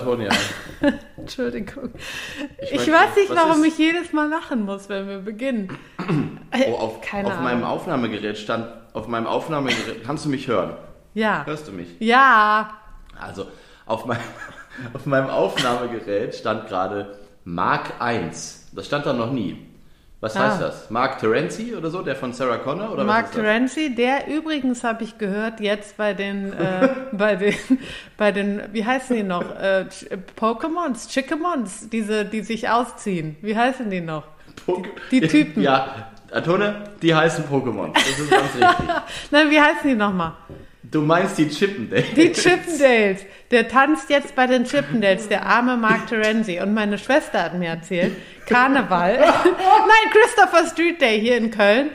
Antonia. Entschuldigung. Ich, Ich weiß nicht, warum ist- ich jedes Mal lachen muss, wenn wir beginnen. Oh, auf, Keine auf Ahnung. meinem Aufnahmegerät stand, auf meinem Aufnahmegerät, kannst du mich hören? Ja. Hörst du mich? Ja. Also, auf, mein, auf meinem Aufnahmegerät stand gerade Mark 1. Das stand da noch nie. Was Ah. heißt das? Mark Terenzi oder so, der von Sarah Connor? Oder Mark? Terenzi, der übrigens habe ich gehört, jetzt bei den, äh, bei den, bei den, wie heißen die noch? Äh, Pokémons, Chickemons, diese, die sich ausziehen. Wie heißen die noch? Poke- Die Typen. Ja, Antonia, die heißen Pokémon. Das ist ganz richtig. Nein, wie heißen die nochmal? Du meinst die Chippendale. Die Chippendales. Der tanzt jetzt bei den Chippendales, der arme Mark Terenzi. Und meine Schwester hat mir erzählt, Karneval, nein, Christopher Street Day hier in Köln,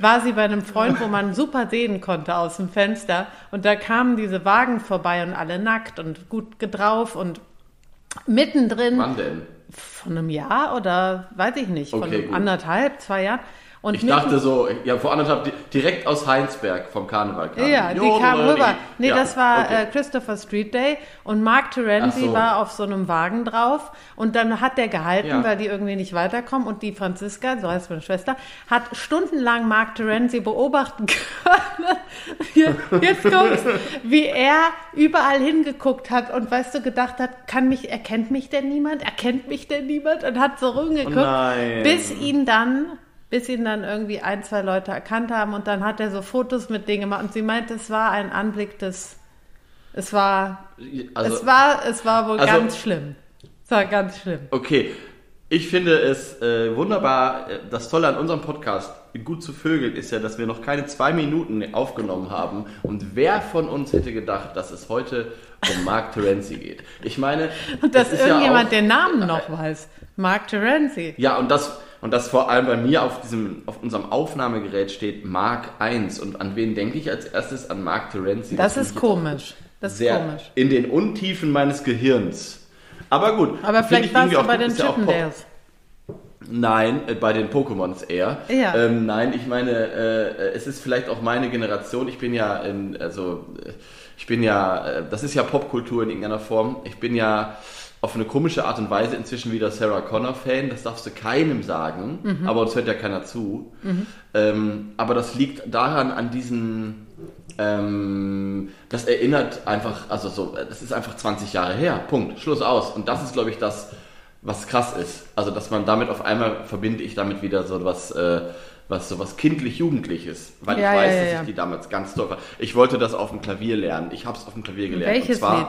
war sie bei einem Freund, wo man super sehen konnte aus dem Fenster. Und da kamen diese Wagen vorbei und alle nackt und gut gedrauf und mittendrin Wann denn? von einem Jahr oder weiß ich nicht, von Okay, gut. anderthalb, zwei Jahren. Und Ich dachte so, ja, vor anderthalb, di- direkt aus Heinsberg vom Karneval kam. Ja, die Jo, kam oder rüber. die- Nee, ja, das war okay. äh, Christopher Street Day und Mark Terenzi so. war auf so einem Wagen drauf und dann hat der gehalten, Ja. weil die irgendwie nicht weiterkommen und die Franziska, so heißt meine Schwester, hat stundenlang Mark Terenzi beobachten können. Jetzt kommt's, wie er überall hingeguckt hat und weißt du gedacht hat, kann mich erkennt mich denn niemand? Erkennt mich denn niemand? Und hat so rumgeguckt, Oh bis ihn dann bis ihn dann irgendwie ein, zwei Leute erkannt haben und dann hat er so Fotos mit denen gemacht und sie meinte, es war ein Anblick des, es war, Also, es war, es war wohl also- ganz schlimm. Es war ganz schlimm. Okay, ich finde es äh, wunderbar. Das Tolle an unserem Podcast, gut zu Vögeln, ist ja, dass wir noch keine zwei Minuten aufgenommen haben. Und wer von uns hätte gedacht, dass es heute um Mark Terenzi geht? Ich meine, Und dass irgendjemand ja auch, den Namen noch weiß. Mark Terenzi. Ja, und das, und das vor allem bei mir auf diesem, auf unserem Aufnahmegerät steht Mark 1. Und an wen denke ich als erstes? An Mark Terenzi. Das finde ist komisch. Das ist komisch. in den Untiefen meines Gehirns. Aber gut. Aber vielleicht ich warst du bei den Chippendales. Nein, äh, bei den Pokémons eher. Ja. Ähm, nein, ich meine, äh, es ist vielleicht auch meine Generation. Ich bin ja in, also äh, ich bin ja, äh, das ist ja Popkultur in irgendeiner Form. Ich bin ja auf eine komische Art und Weise inzwischen wieder Sarah Connor Fan. Das darfst du keinem sagen, Mhm. aber uns hört ja keiner zu. Ähm, aber das liegt daran an diesen ähm, das erinnert einfach, also so, das ist einfach 20 Jahre her. Punkt. Schluss aus. Und das ist, glaube ich, das, was krass ist. Also, dass man damit auf einmal verbinde ich damit wieder so was, äh, was so was kindlich-jugendliches. Weil Ja, ich weiß, ja, ja, dass ich die damals ganz toll war. Ich wollte das auf dem Klavier lernen. Ich habe es auf dem Klavier gelernt. Welches Und zwar Lied?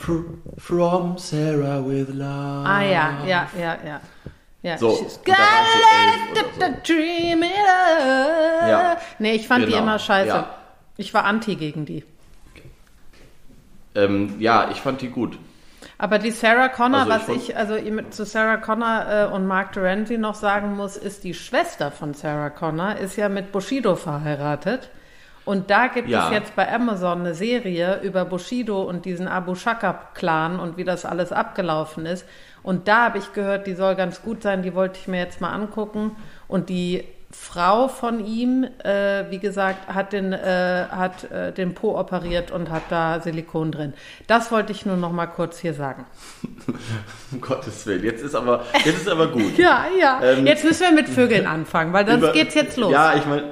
Fr From Sarah with Love. Ah ja, ja, ja, ja. ja. So, She's gotta let oder the dream it up. Ja. Nee, ich fand die Genau, immer scheiße. ja. Ich war anti gegen die. Ähm, ja, ich fand die gut. Aber die Sarah Connor, Also ich was fand- ich also zu Sarah Connor äh, und Mark Terenzi noch sagen muss, ist die Schwester von Sarah Connor, ist ja mit Bushido verheiratet. Und da gibt Ja. es jetzt bei Amazon eine Serie über Bushido und diesen Abu Shaka-Clan und wie das alles abgelaufen ist. Und da habe ich gehört, die soll ganz gut sein, die wollte ich mir jetzt mal angucken. Und die Frau von ihm, äh, wie gesagt, hat den, äh, hat, äh, den Po operiert und hat da Silikon drin. Das wollte ich nur noch mal kurz hier sagen. Um Gottes Willen. Jetzt ist aber, jetzt ist aber gut. Ja, ja. Ähm, jetzt müssen wir mit Vögeln anfangen, weil sonst Über- geht's jetzt los. Ja, ich meine,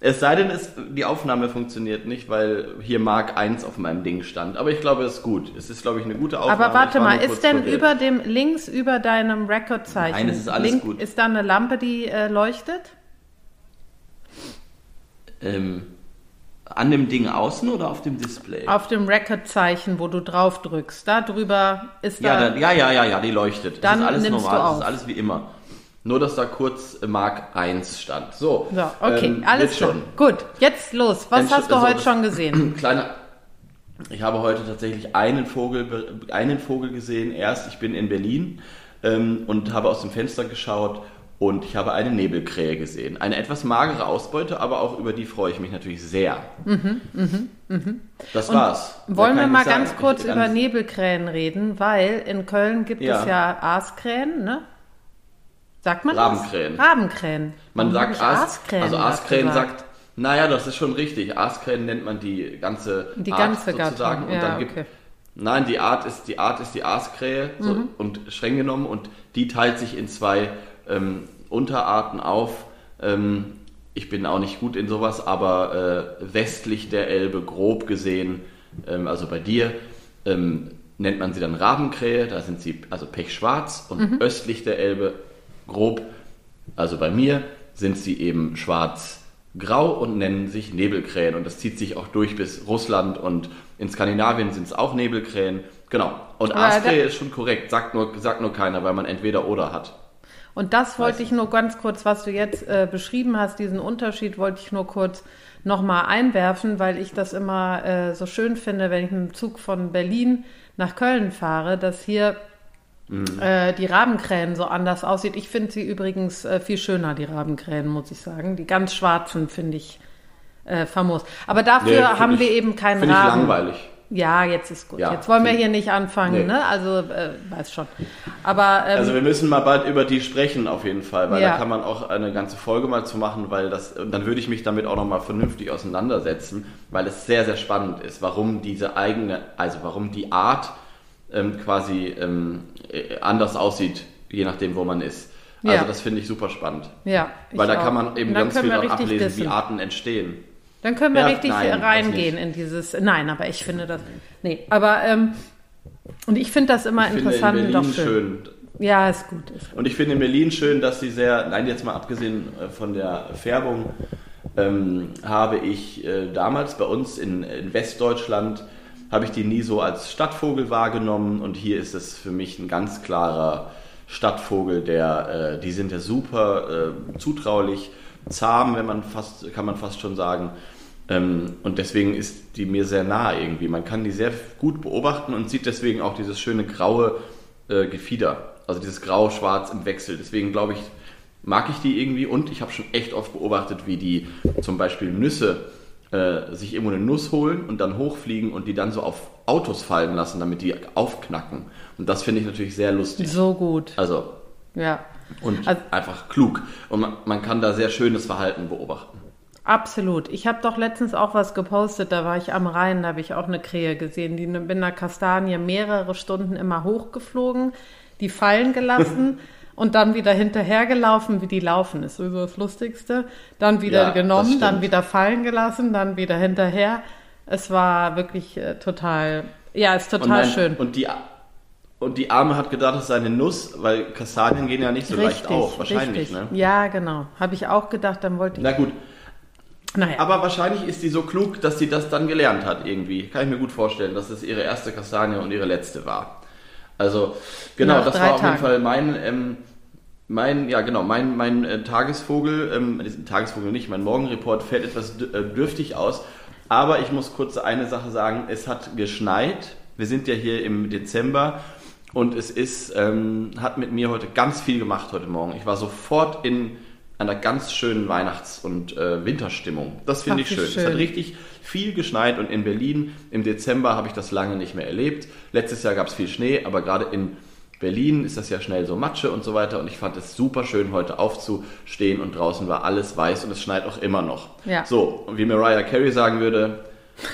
es sei denn, es, die Aufnahme funktioniert nicht, weil hier Mark 1 auf meinem Ding stand. Aber ich glaube, es ist gut. Es ist, glaube ich, eine gute Aufnahme. Aber warte mal, ist denn verwirrt. über dem links über deinem Rekordzeichen Nein, es ist alles link, gut. ist da eine Lampe, die äh, leuchtet? Ähm, an dem Ding außen oder auf dem Display? Auf dem Rekordzeichen, wo du drauf drückst. Da drüber ist ja, da. ja, ja, ja, ja, die leuchtet. Dann das ist alles nimmst normal, auf. ist alles wie immer. Nur, dass da kurz Mark 1 stand. So, so, okay, ähm, alles schon. Gut, jetzt los. Was Entsch- hast du also heute das- schon gesehen? Kleiner. Ich habe heute tatsächlich einen Vogel, einen Vogel gesehen. Erst, ich bin in Berlin ähm, und habe aus dem Fenster geschaut und ich habe eine Nebelkrähe gesehen. Eine etwas magere Ausbeute, aber auch über die freue ich mich natürlich sehr. Das war's. Mehr Mhm, Wollen kann wir ich mal nicht sagen. ganz kurz Ich- über Nebelkrähen reden, weil in Köln gibt Ja. es ja Aaskrähen, ne? Sagt man Rabenkrähen. das? Rabenkrähen. Man Warum sagt Aas, Aaskrähen also Aaskrähen sagt, Naja, das ist schon richtig. Aaskrähen nennt man die ganze Die Art ganze sozusagen. Gattung. Und Ja, dann gibt, okay. Nein, die Art ist die Art ist die Aaskrähe so, Mhm. und streng genommen und die teilt sich in zwei ähm, Unterarten auf. Ähm, ich bin auch nicht gut in sowas, aber äh, westlich der Elbe, grob gesehen, ähm, also bei dir, ähm, nennt man sie dann Rabenkrähe, da sind sie also pechschwarz und Mhm. östlich der Elbe, grob, also bei mir, sind sie eben schwarz-grau und nennen sich Nebelkrähen und das zieht sich auch durch bis Russland und in Skandinavien sind es auch Nebelkrähen. Genau. Und Aaskrähe ist schon korrekt, sagt nur, sagt nur keiner, weil man entweder oder hat. Und das wollte ich nur ganz kurz, was du jetzt äh, beschrieben hast, diesen Unterschied wollte ich nur kurz nochmal einwerfen, weil ich das immer äh, so schön finde, wenn ich mit dem Zug von Berlin nach Köln fahre, dass hier äh, die Rabenkrähen so anders aussieht. Ich finde sie übrigens äh, viel schöner, die Rabenkrähen, muss ich sagen. Die ganz schwarzen finde ich äh, famos. Aber dafür Nee, haben ich- wir eben keinen Finde ich Raben. langweilig. Ja, jetzt ist gut. Ja, jetzt wollen wir hier nicht anfangen, Nee. ne? Also, äh, weiß schon. Aber ähm, Also wir müssen mal bald über die sprechen auf jeden Fall, weil Ja. da kann man auch eine ganze Folge mal zu machen, weil das dann würde ich mich damit auch nochmal vernünftig auseinandersetzen, weil es sehr sehr spannend ist, warum diese eigene, also warum die Art ähm, quasi ähm, äh, anders aussieht, je nachdem wo man ist. Also Ja. das finde ich super spannend, ja. weil da auch. kann man eben Und ganz viel ablesen, dissen. wie Arten entstehen. Dann können wir Ja, richtig nein, reingehen in dieses. Nein, aber ich finde das. Nee, aber ähm, und ich finde das immer Ich finde in interessant und Berlin doch schön. schön. Ja, ist gut. Ist gut. Und ich finde in Berlin schön, dass sie sehr, nein, jetzt mal abgesehen äh, von der Färbung, ähm, habe ich äh, damals bei uns in, in Westdeutschland, habe ich die nie so als Stadtvogel wahrgenommen und hier ist es für mich ein ganz klarer Stadtvogel, der, äh, die sind ja super äh, zutraulich, zahm, wenn man fast, kann man fast schon sagen. Ähm, und deswegen ist die mir sehr nah irgendwie. Man kann die sehr gut beobachten und sieht deswegen auch dieses schöne graue äh, Gefieder. Also dieses grau-schwarz im Wechsel. Deswegen glaube ich, mag ich die irgendwie und ich habe schon echt oft beobachtet, wie die zum Beispiel Nüsse äh, sich irgendwo eine Nuss holen und dann hochfliegen und die dann so auf Autos fallen lassen, damit die aufknacken. Und das finde ich natürlich sehr lustig. So gut. Also Ja. und Also- einfach klug. Und man, man kann da sehr schönes Verhalten beobachten. Absolut. Ich habe doch letztens auch was gepostet, da war ich am Rhein, da habe ich auch eine Krähe gesehen, die mit einer Kastanie mehrere Stunden immer hochgeflogen, die fallen gelassen und dann wieder hinterhergelaufen, wie die laufen, ist sowieso das Lustigste. Dann wieder Ja, genommen, dann wieder fallen gelassen, dann wieder hinterher. Es war wirklich äh, total, ja, ist Und, total mein- schön. und die und die Arme hat gedacht, es sei eine Nuss, weil Kastanien gehen ja nicht so leicht auf, wahrscheinlich. richtig. Ne? Ja, genau. Habe ich auch gedacht, dann wollte ich. Na gut, Naja. aber wahrscheinlich ist die so klug, dass sie das dann gelernt hat irgendwie. Kann ich mir gut vorstellen, dass es ihre erste Kastanie und ihre letzte war. Also genau, Nach das war auf jeden Tagen. Fall mein ähm, mein, ja genau, mein, mein äh, Tagesvogel, ähm, diesen Tagesvogel nicht, mein Morgenreport fällt etwas äh, dürftig aus. Aber ich muss kurz eine Sache sagen, es hat geschneit. Wir sind ja hier im Dezember und es ist, ähm, hat mit mir heute ganz viel gemacht heute Morgen. Ich war sofort in einer ganz schönen Weihnachts- und äh, Winterstimmung. Das finde ich wie schön. Es hat schön. richtig viel geschneit und in Berlin im Dezember habe ich das lange nicht mehr erlebt. Letztes Jahr gab es viel Schnee, aber gerade in Berlin ist das ja schnell so Matsche und so weiter und ich fand es super schön heute aufzustehen und draußen war alles weiß und es schneit auch immer noch. Ja. So, und wie Mariah Carey sagen würde,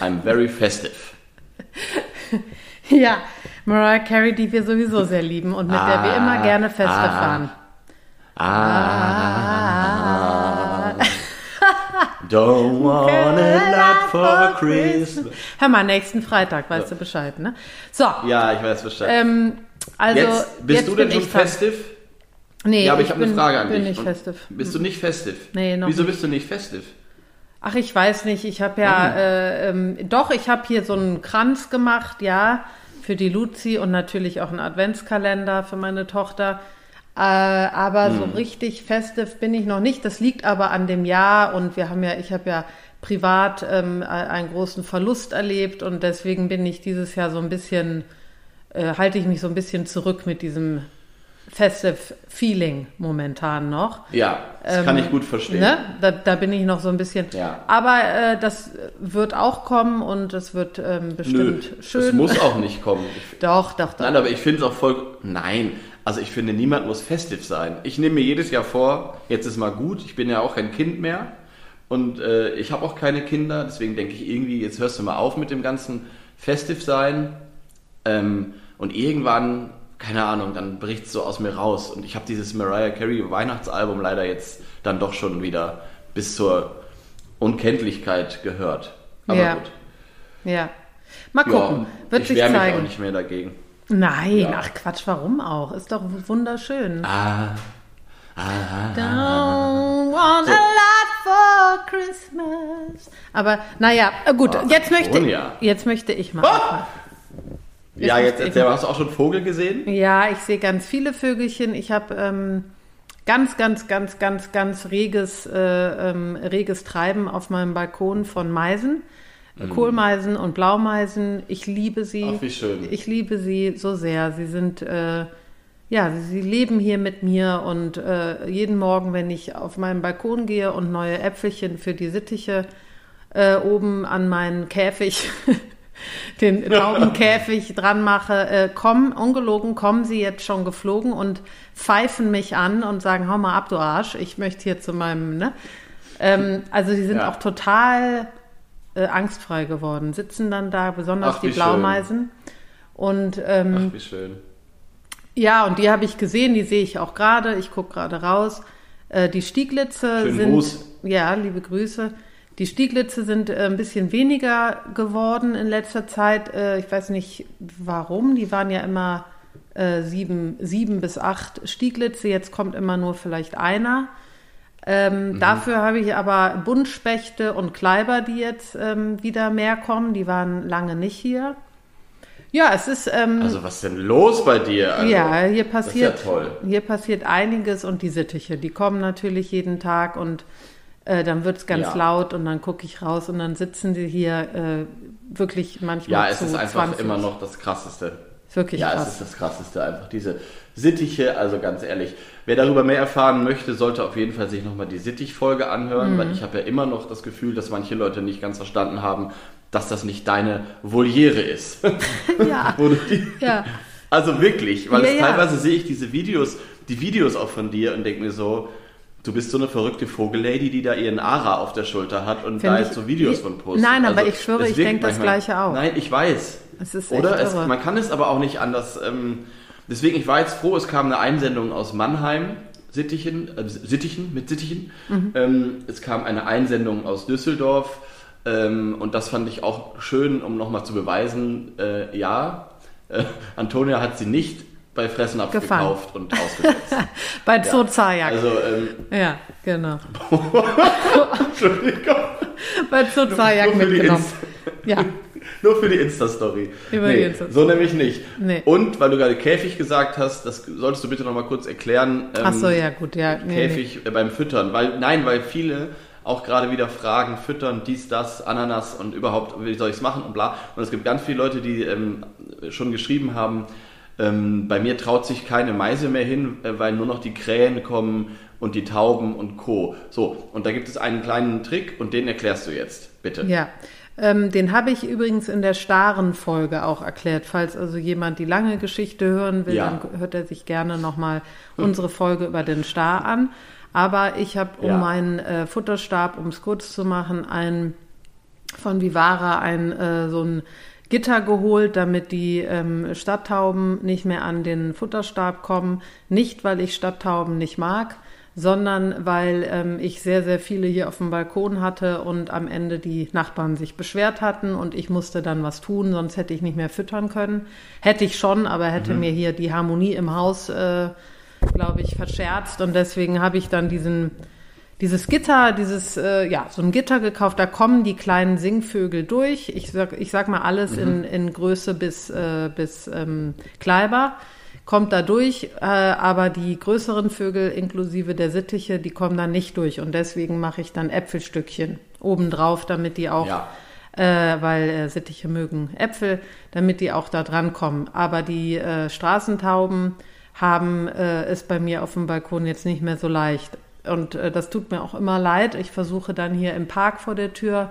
I'm very festive. Ja, Mariah Carey, die wir sowieso sehr lieben und mit der wir immer gerne Feste ah, fahren. Ah, don't want a lot for Christmas. Hör mal, nächsten Freitag, weißt du Bescheid, ne? So, Ja, ich weiß Bescheid. ähm, also jetzt bist jetzt du denn schon ich festive? Nee, Ja, aber ich, habe eine Frage an bin dich. nicht Und festive. Bist du nicht festive? Nee, noch Wieso nicht. bist du nicht festive? Ach, ich weiß nicht. Ich habe ja, Mhm. äh, ähm, doch, ich habe hier so einen Kranz gemacht, ja, für die Luzi und natürlich auch einen Adventskalender für meine Tochter. Äh, aber so Mhm. richtig festiv bin ich noch nicht. Das liegt aber an dem Jahr und wir haben ja, ich habe ja privat ähm, einen großen Verlust erlebt und deswegen bin ich dieses Jahr so ein bisschen, äh, halte ich mich so ein bisschen zurück mit diesem festive Feeling momentan noch. Ja, das kann ich gut verstehen. Ne? Da, da bin ich noch so ein bisschen. Ja. Aber äh, das wird auch kommen und es wird ähm, Nö, bestimmt das schön. muss auch nicht kommen. Ich, Doch, doch, doch. nein, aber ich finde es auch voll... Nein, also ich finde, niemand muss festiv sein. Ich nehme mir jedes Jahr vor, jetzt ist mal gut, ich bin ja auch kein Kind mehr Und äh, ich habe auch keine Kinder, deswegen denke ich irgendwie, jetzt hörst du mal auf mit dem ganzen Festiv sein. Ähm, und irgendwann, keine Ahnung, dann bricht es so aus mir raus. Und ich habe dieses Mariah Carey Weihnachtsalbum leider jetzt dann doch schon wieder bis zur Unkenntlichkeit gehört. Aber Ja. gut. Ja. Mal gucken. Ja, Wird ich sich wehre mich zeigen. auch nicht mehr dagegen. Nein, Ja. ach Quatsch, warum auch? Ist doch wunderschön. Ah, ah, Don't want a lot for Christmas. Aber naja, äh, gut, Ah, jetzt möchte, jetzt möchte ich mal. Ah! Ja, Jetzt jetzt möchte ich erzähl, mal- hast du auch schon Vogel gesehen? Ja, ich sehe ganz viele Vögelchen. Ich habe ähm, ganz, ganz, ganz, ganz, ganz reges, äh, ähm, reges Treiben auf meinem Balkon von Meisen. Kohlmeisen und Blaumeisen. Ich liebe sie. Mhm. Ach, wie schön. Ich liebe sie so sehr. Sie sind, äh, ja, sie leben hier mit mir und äh, jeden Morgen, wenn ich auf meinen Balkon gehe und neue Äpfelchen für die Sittiche äh, oben an meinen Käfig, den Taubenkäfig dran mache, äh, kommen, ungelogen, kommen sie jetzt schon geflogen und pfeifen mich an und sagen, hau mal ab, du Arsch, ich möchte hier zu meinem, ne? Ähm, also die sind Ja. auch total äh, angstfrei geworden, sitzen dann da, besonders Ach, die wie schön. Blaumeisen. Und ähm, Ach, wie schön. ja, und die habe ich gesehen, die sehe ich auch gerade. Ich gucke gerade raus. Äh, die Stieglitze Schönen sind. Gruß. Ja, liebe Grüße. Die Stieglitze sind äh, ein bisschen weniger geworden in letzter Zeit. Äh, ich weiß nicht warum. Die waren ja immer äh, sieben, sieben bis acht Stieglitze. Jetzt kommt immer nur vielleicht einer. Ähm, Mhm. Dafür habe ich aber Buntspechte und Kleiber, die jetzt ähm, wieder mehr kommen. Die waren lange nicht hier. Ja, es ist. Ähm, Also was ist denn los bei dir? Also, ja, hier passiert, Das ist ja toll. hier passiert einiges und die Sittiche, die kommen natürlich jeden Tag und äh, dann wird es ganz Ja. laut und dann gucke ich raus und dann sitzen sie hier äh, wirklich manchmal Ja, es ist einfach 20. immer noch das Krasseste. Wirklich ja, krass. es ist das Krasseste einfach. Diese Sittiche, also ganz ehrlich, wer darüber mehr erfahren möchte, sollte auf jeden Fall sich nochmal die Sittich-Folge anhören, Mhm. weil ich habe ja immer noch das Gefühl, dass manche Leute nicht ganz verstanden haben, dass das nicht deine Voliere ist. ja, ja. also wirklich, weil Ja, es ja. teilweise sehe ich diese Videos, die Videos auch von dir und denke mir so, du bist so eine verrückte Vogellady, die da ihren Ara auf der Schulter hat und Find da ich- jetzt so Videos von postet. Nein, aber Also, ich schwöre, ich wirkt denk das Gleiche auch. Nein, ich weiß. Es Oder? Es, man kann es aber auch nicht anders. Ähm, deswegen, ich war jetzt froh, es kam eine Einsendung aus Mannheim, Sittichen, äh, Sittichen, mit Sittichen. Mhm. Ähm, es kam eine Einsendung aus Düsseldorf. Ähm, und das fand ich auch schön, um nochmal zu beweisen, äh, ja, äh, Antonia hat sie nicht bei Fressnapf Gefangen. gekauft und ausgesetzt. Bei Zoo Zayak. also, ähm, ja, genau. Entschuldigung. Bei die mitgenommen. Ja, Nur für die Insta-Story. Über die Nee, Insta-Story. so nämlich nicht. Nee. Und weil du gerade Käfig gesagt hast, das solltest du bitte noch mal kurz erklären. ähm, ach so, ja, gut, ja. Nee, nee. Käfig äh, beim Füttern. Weil, nein, weil viele auch gerade wieder fragen, füttern, dies, das, Ananas und überhaupt, wie soll ich es machen und bla. Und es gibt ganz viele Leute, die ähm, schon geschrieben haben, ähm, bei mir traut sich keine Meise mehr hin, äh, weil nur noch die Krähen kommen und die Tauben und Co. So, und da gibt es einen kleinen Trick und den erklärst du jetzt, bitte. Ja, ähm, den habe ich übrigens in der starren Folge auch erklärt. Falls also jemand die lange Geschichte hören will, Ja. dann hört er sich gerne nochmal unsere Folge über den Star an. Aber ich habe um Ja. meinen äh, Futterstab, um es kurz zu machen, ein von Vivara ein äh, so ein Gitter geholt, damit die ähm, Stadttauben nicht mehr an den Futterstab kommen. Nicht, weil ich Stadttauben nicht mag, sondern weil ähm, ich sehr, sehr viele hier auf dem Balkon hatte und am Ende die Nachbarn sich beschwert hatten und ich musste dann was tun, sonst hätte ich nicht mehr füttern können. Hätte ich schon, aber hätte mir hier die Harmonie im Haus, äh, glaube ich, verscherzt und deswegen habe ich dann diesen dieses Gitter, dieses, äh, ja, so ein Gitter gekauft, da kommen die kleinen Singvögel durch. Ich sag, ich sag mal alles in, in Größe bis, äh, bis ähm, Kleiber. Kommt da durch, äh, aber die größeren Vögel inklusive der Sittiche, die kommen da nicht durch. Und deswegen mache ich dann Äpfelstückchen obendrauf, damit die auch, Ja. äh, weil äh, Sittiche mögen Äpfel, damit die auch da dran kommen. Aber die äh, Straßentauben haben äh, es bei mir auf dem Balkon jetzt nicht mehr so leicht. Und äh, das tut mir auch immer leid. Ich versuche dann hier im Park vor der Tür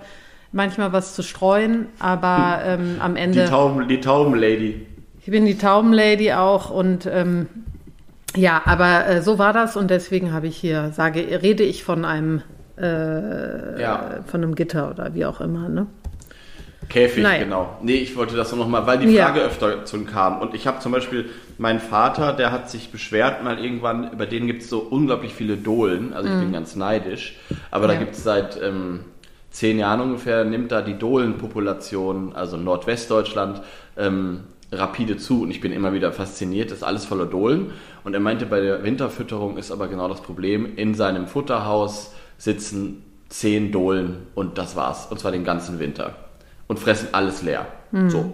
manchmal was zu streuen, aber ähm, am Die Ende. Tauben, die Taubenlady. Ich bin die Taubenlady auch und ähm, ja, aber äh, so war das und deswegen habe ich hier, sage, rede ich von einem äh, Ja. von einem Gitter oder wie auch immer. Ne? Käfig, Naja. genau. Nee, ich wollte das noch mal, weil die Ja. Frage öfter zu kam. Und ich habe zum Beispiel meinen Vater, der hat sich beschwert mal irgendwann, über den gibt es so unglaublich viele Dohlen. Also ich bin ganz neidisch. Aber da Mhm. Ja. gibt es seit ähm, zehn Jahren ungefähr, nimmt da die Dohlenpopulation, also Nordwestdeutschland, ähm, rapide zu. Und ich bin immer wieder fasziniert, das ist alles voller Dohlen. Und er meinte, bei der Winterfütterung ist aber genau das Problem, in seinem Futterhaus sitzen zehn Dohlen und das war's. Und zwar den ganzen Winter. Und fressen alles leer. So.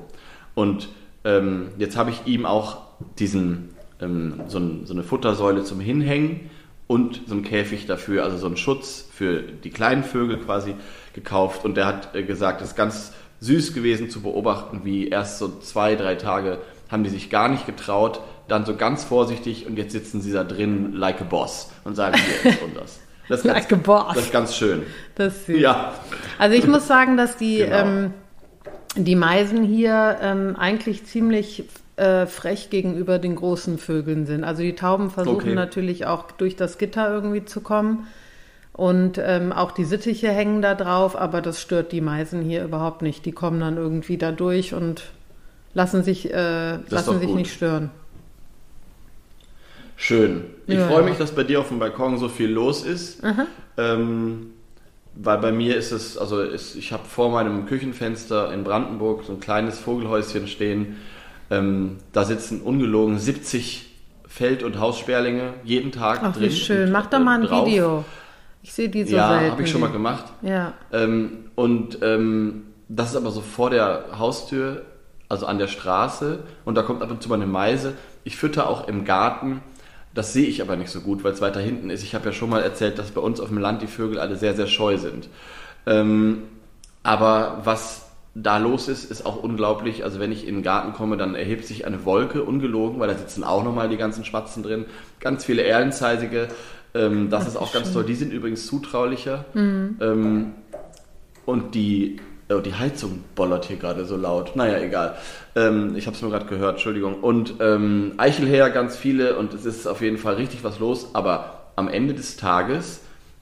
Und ähm, jetzt habe ich ihm auch diesen, ähm, so, ein, so eine Futtersäule zum Hinhängen und so einen Käfig dafür, also so einen Schutz für die kleinen Vögel quasi gekauft. Und der hat äh, gesagt, es ist ganz süß gewesen zu beobachten, wie erst so zwei, drei Tage haben die sich gar nicht getraut, dann so ganz vorsichtig und jetzt sitzen sie da drin like a boss und sagen hier ist und das. Ist Like a boss. Das ist ganz schön. Das ist süß. Ja. Also ich muss sagen, dass die, Genau. ähm, die Meisen hier ähm, eigentlich ziemlich äh, frech gegenüber den großen Vögeln sind. Also die Tauben versuchen Okay. natürlich auch durch das Gitter irgendwie zu kommen. Und ähm, auch die Sittiche hängen da drauf, aber das stört die Meisen hier überhaupt nicht. Die kommen dann irgendwie da durch und lassen sich, äh, lassen sich gut. nicht stören. Schön. Ich Ja. freue mich, dass bei dir auf dem Balkon so viel los ist. Ähm, weil bei mir ist es, also ist, ich habe vor meinem Küchenfenster in Brandenburg so ein kleines Vogelhäuschen stehen. Ähm, da sitzen ungelogen 70 Feld- und Haussperlinge jeden Tag Ach, drin. wie schön. und, Mach doch äh, mal ein drauf. Video. Ich sehe die so ja, selten. habe ich schon mal gemacht. Ja. Ähm, und ähm, das ist aber so vor der Haustür, also an der Straße. Und da kommt ab und zu mal eine Meise. Ich fütter auch im Garten. Das sehe ich aber nicht so gut, weil es weiter hinten ist. Ich habe ja schon mal erzählt, dass bei uns auf dem Land die Vögel alle sehr, sehr scheu sind. Ähm, aber was da los ist, ist auch unglaublich. Also wenn ich in den Garten komme, dann erhebt sich eine Wolke, ungelogen, weil da sitzen auch nochmal die ganzen Spatzen drin. Ganz viele Erlenzeisige. Ähm, das ist auch ganz toll. Die sind übrigens zutraulicher. Ähm, und die, oh, die Heizung bollert hier gerade so laut. Naja, egal. Ähm, ich habe es nur gerade gehört, Entschuldigung. Und ähm, Eichelherr ganz viele und es ist auf jeden Fall richtig was los. Aber am Ende des Tages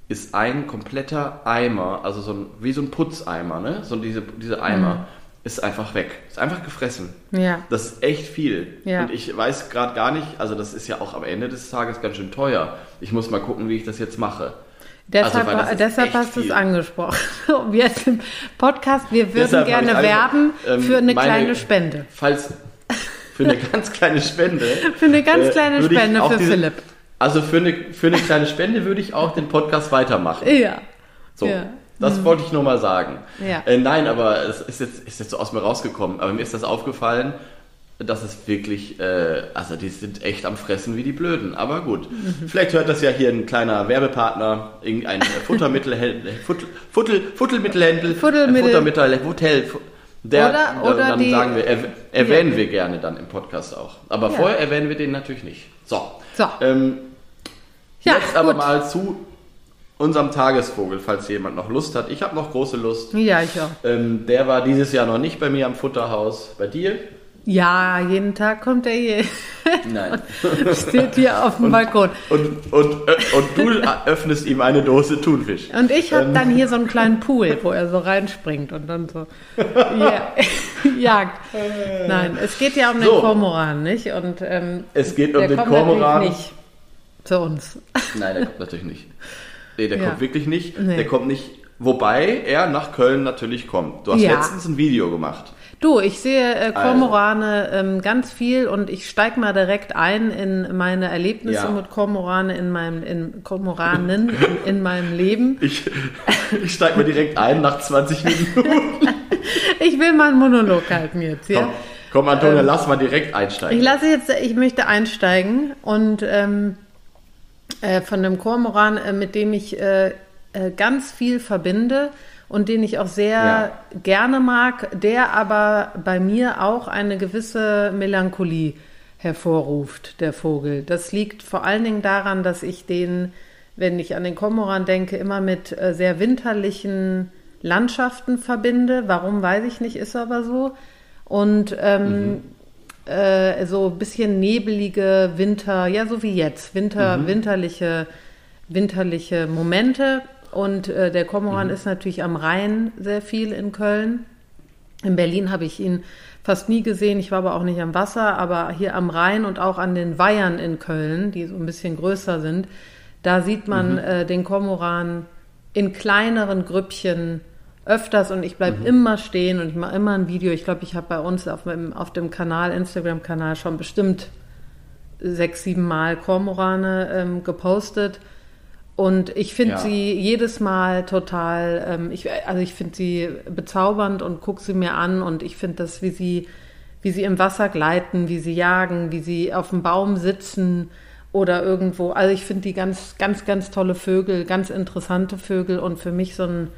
ist ein kompletter Eimer, also so ein, wie so ein Putzeimer, ne? So diese, diese Eimer, ist einfach weg. Ist einfach gefressen. Ja. Das ist echt viel. Ja. Und ich weiß gerade gar nicht, also das ist ja auch am Ende des Tages ganz schön teuer. Ich muss mal gucken, wie ich das jetzt mache. Deshalb, Also, deshalb hast du es angesprochen. Wir im Podcast, wir würden Deshalb gerne werben ähm, für eine meine- kleine Spende. Falls für eine ganz kleine Spende. Für eine ganz äh, kleine ich Spende für diese- Philipp. Also für eine, für eine kleine Spende würde ich auch den Podcast weitermachen. Ja. So, Ja. Das wollte ich nur mal sagen. Ja. Äh, nein, aber es ist jetzt, ist jetzt so aus mir rausgekommen. Aber mir ist das aufgefallen, dass es wirklich, äh, also die sind echt am Fressen wie die Blöden. Aber gut, Mhm. vielleicht hört das ja hier ein kleiner Werbepartner, irgendein Futtermittelhändler, Futtel, Futtel, Futtelmittelhändler, Futtelmittel- Futtermittel, Hotel. Der, Oder- oder dann die- sagen wir, erw- erwähnen wir gerne dann im Podcast auch. Aber Ja. vorher erwähnen wir den natürlich nicht. So. So. Ähm, Ja, Jetzt aber gut. mal zu unserem Tagesvogel, falls jemand noch Lust hat. Ich habe noch große Lust. Ja, ich auch. Ähm, der war dieses Jahr noch nicht bei mir am Futterhaus. Bei dir? Ja, jeden Tag kommt er hier. Nein. Steht hier auf dem Balkon. Und, und, äh, und du öffnest ihm eine Dose Thunfisch. Und ich Ähm. habe dann hier so einen kleinen Pool, wo er so reinspringt und dann so ja, jagt. Nein, es geht ja um den So. Kormoran, nicht? Und ähm, Es geht um den kommt Kormoran. nicht zu uns. Nein, der kommt natürlich nicht. Nee, der Ja. kommt wirklich nicht. Nee. Der kommt nicht. Wobei er nach Köln natürlich kommt. Du hast Ja. letztens ein Video gemacht. Du, ich sehe äh, Also. Kormorane ähm, ganz viel und ich steig mal direkt ein in meine Erlebnisse Ja. mit Kormorane in meinem in Kormoranen in, in meinem Leben. Ich, ich steige mal direkt ein nach 20 Minuten. Ich will mal einen Monolog halten jetzt, ja? Komm, komm Antonia, lass mal direkt einsteigen. Ich lasse jetzt, ich möchte einsteigen und ähm, äh, von dem Kormoran, äh, mit dem ich äh, äh, ganz viel verbinde und den ich auch sehr Ja. gerne mag, der aber bei mir auch eine gewisse Melancholie hervorruft, der Vogel. Das liegt vor allen Dingen daran, dass ich den, wenn ich an den Kormoran denke, immer mit äh, sehr winterlichen Landschaften verbinde. Warum weiß ich nicht, ist aber so. Und ähm, äh, so ein bisschen nebelige Winter, ja, so wie jetzt, Winter, winterliche, winterliche Momente. Und äh, der Kormoran mhm. ist natürlich am Rhein sehr viel in Köln. In Berlin habe ich ihn fast nie gesehen. Ich war aber auch nicht am Wasser, aber hier am Rhein und auch an den Weihern in Köln, die so ein bisschen größer sind, da sieht man mhm. äh, den Kormoran in kleineren Grüppchen öfters und ich bleibe mhm. immer stehen und ich mache immer ein Video. Ich glaube, ich habe bei uns auf, meinem, auf dem Kanal, Instagram-Kanal, schon bestimmt sechs, sieben Mal Kormorane ähm, gepostet. Und ich finde ja. sie jedes Mal total, ähm, ich, also ich finde sie bezaubernd und gucke sie mir an und ich finde das, wie sie, wie sie im Wasser gleiten, wie sie jagen, wie sie auf dem Baum sitzen oder irgendwo. Also ich finde die ganz, ganz, ganz tolle Vögel, ganz interessante Vögel und für mich so ein,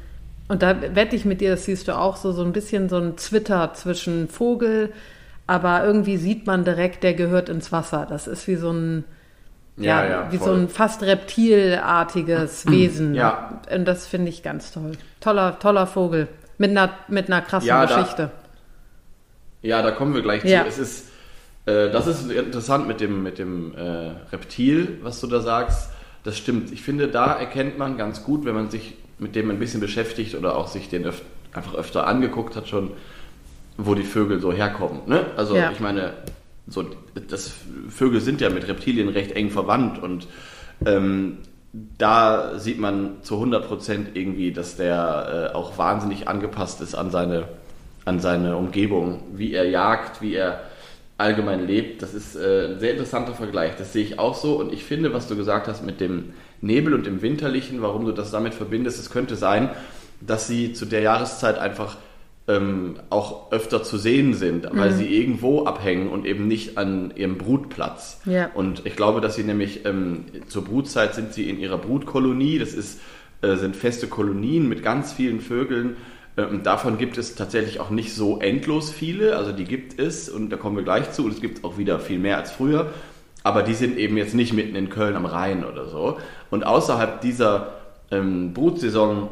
und da wette ich mit dir, das siehst du auch so, so ein bisschen so ein Zwitter zwischen Vogel, aber irgendwie sieht man direkt, der gehört ins Wasser. Das ist wie so ein, ja, ja, wie voll. so ein fast reptilartiges Wesen. Ja. Und das finde ich ganz toll. Toller, toller Vogel. Mit einer, mit einer krassen ja, Geschichte. Da, ja, da kommen wir gleich ja. zu. Es ist, äh, das ist interessant mit dem, mit dem äh, Reptil, was du da sagst. Das stimmt. Ich finde, da erkennt man ganz gut, wenn man sich mit dem ein bisschen beschäftigt oder auch sich den öf einfach öfter angeguckt hat, schon, wo die Vögel so herkommen. Ne? Also ja. ich meine, so, das, Vögel sind ja mit Reptilien recht eng verwandt und ähm, da sieht man zu 100 Prozent irgendwie, dass der äh, auch wahnsinnig angepasst ist an seine, an seine Umgebung, wie er jagt, wie er allgemein lebt. Das ist äh, ein sehr interessanter Vergleich. Das sehe ich auch so. Und ich finde, was du gesagt hast mit dem Nebel und dem Winterlichen, warum du das damit verbindest, es könnte sein, dass sie zu der Jahreszeit einfach ähm, auch öfter zu sehen sind, weil mhm. sie irgendwo abhängen und eben nicht an ihrem Brutplatz. Ja. Und ich glaube, dass sie nämlich ähm, zur Brutzeit sind sie in ihrer Brutkolonie. Das ist, äh, sind feste Kolonien mit ganz vielen Vögeln. Ähm, davon gibt es tatsächlich auch nicht so endlos viele. Also die gibt es und da kommen wir gleich zu. Und es gibt auch wieder viel mehr als früher. Aber die sind eben jetzt nicht mitten in Köln am Rhein oder so. Und außerhalb dieser ähm, Brutsaison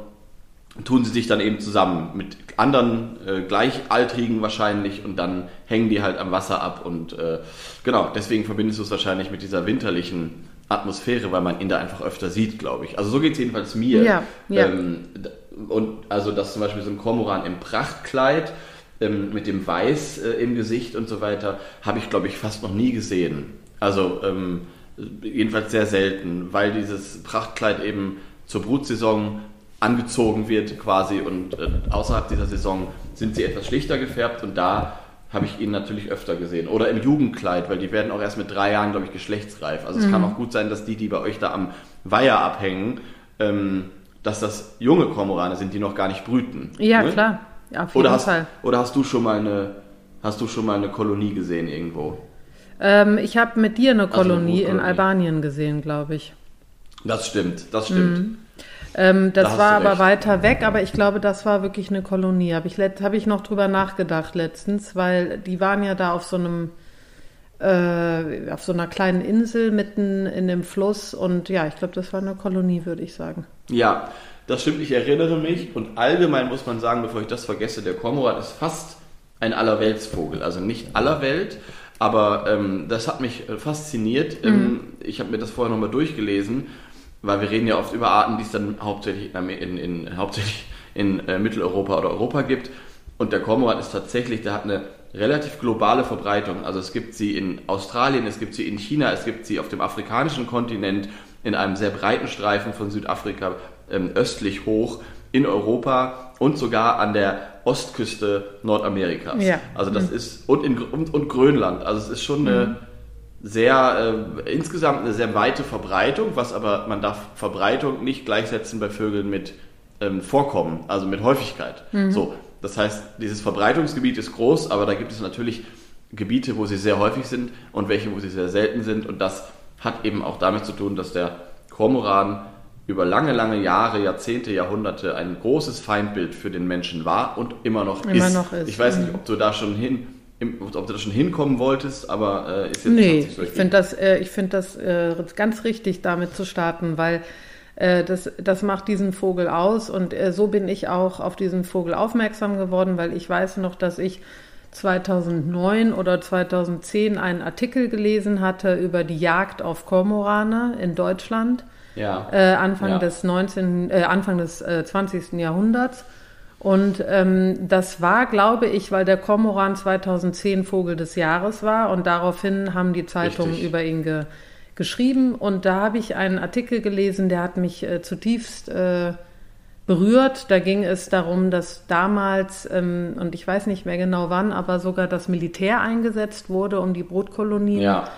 tun sie sich dann eben zusammen mit anderen äh, Gleichaltrigen wahrscheinlich und dann hängen die halt am Wasser ab und äh, genau, deswegen verbindest du es wahrscheinlich mit dieser winterlichen Atmosphäre, weil man ihn da einfach öfter sieht, glaube ich. Also so geht es jedenfalls mir. Ja, ja. Ähm, und also dass zum Beispiel so ein Kormoran im Prachtkleid ähm, mit dem Weiß äh, im Gesicht und so weiter, habe ich, glaube ich, fast noch nie gesehen. Also ähm, jedenfalls sehr selten, weil dieses Prachtkleid eben zur Brutsaison angezogen wird quasi und äh, außerhalb dieser Saison sind sie etwas schlichter gefärbt und da habe ich ihn natürlich öfter gesehen. Oder im Jugendkleid, weil die werden auch erst mit drei Jahren, glaube ich, geschlechtsreif. Also mhm. es kann auch gut sein, dass die, die bei euch da am Weiher abhängen, ähm, dass das junge Kormorane sind, die noch gar nicht brüten. Ja, ne? klar. Ja, auf jeden oder hast, Fall. Oder hast du schon mal eine, hast du schon mal eine Kolonie gesehen irgendwo? Ähm, ich habe mit dir eine Kolonie, also eine in Albanien gesehen, glaube ich. Das stimmt, das stimmt. Mhm. Ähm, das da war aber weiter weg, aber ich glaube, das war wirklich eine Kolonie. Habe ich, hab ich noch drüber nachgedacht letztens, weil die waren ja da auf so einem, äh, auf so einer kleinen Insel mitten in dem Fluss und ja, ich glaube, das war eine Kolonie, würde ich sagen. Ja, das stimmt, ich erinnere mich und allgemein muss man sagen, bevor ich das vergesse, der Kormoran ist fast ein Allerweltsvogel, also nicht aller Welt, aber ähm, das hat mich äh, fasziniert. Mhm. Ähm, ich habe mir das vorher nochmal durchgelesen weil wir reden ja oft über Arten, die es dann hauptsächlich in, in, in hauptsächlich in äh, Mitteleuropa oder Europa gibt. Und der Kormoran ist tatsächlich, der hat eine relativ globale Verbreitung. Also es gibt sie in Australien, es gibt sie in China, es gibt sie auf dem afrikanischen Kontinent, in einem sehr breiten Streifen von Südafrika ähm, östlich hoch, in Europa und sogar an der Ostküste Nordamerikas. Ja. Also das mhm. ist und, in, und, und Grönland. Also es ist schon eine mhm sehr äh, insgesamt eine sehr weite Verbreitung, was aber man darf Verbreitung nicht gleichsetzen bei Vögeln mit ähm, Vorkommen, also mit Häufigkeit. Mhm. So, das heißt, dieses Verbreitungsgebiet ist groß, aber da gibt es natürlich Gebiete, wo sie sehr häufig sind und welche, wo sie sehr selten sind. Und das hat eben auch damit zu tun, dass der Kormoran über lange, lange Jahre, Jahrzehnte, Jahrhunderte ein großes Feindbild für den Menschen war und immer noch, immer ist. noch ist. Ich weiß nicht, ob du da schon hin ob du da schon hinkommen wolltest, aber äh, ist jetzt nee, nicht so ich finde das, äh, ich find das äh, ganz richtig, damit zu starten, weil äh, das, das macht diesen Vogel aus und äh, so bin ich auch auf diesen Vogel aufmerksam geworden, weil ich weiß noch, dass ich 2009 oder 2010 einen Artikel gelesen hatte über die Jagd auf Kormorane in Deutschland. Ja. äh, Anfang, ja. Des 19, äh, Anfang des äh, 20. Jahrhunderts. Und ähm, das war, glaube ich, weil der Kormoran 2010 Vogel des Jahres war und daraufhin haben die Zeitungen Richtig. über ihn ge geschrieben. Und da habe ich einen Artikel gelesen, der hat mich äh, zutiefst äh, berührt. Da ging es darum, dass damals, ähm, und ich weiß nicht mehr genau wann, aber sogar das Militär eingesetzt wurde, um die Brutkolonien ja.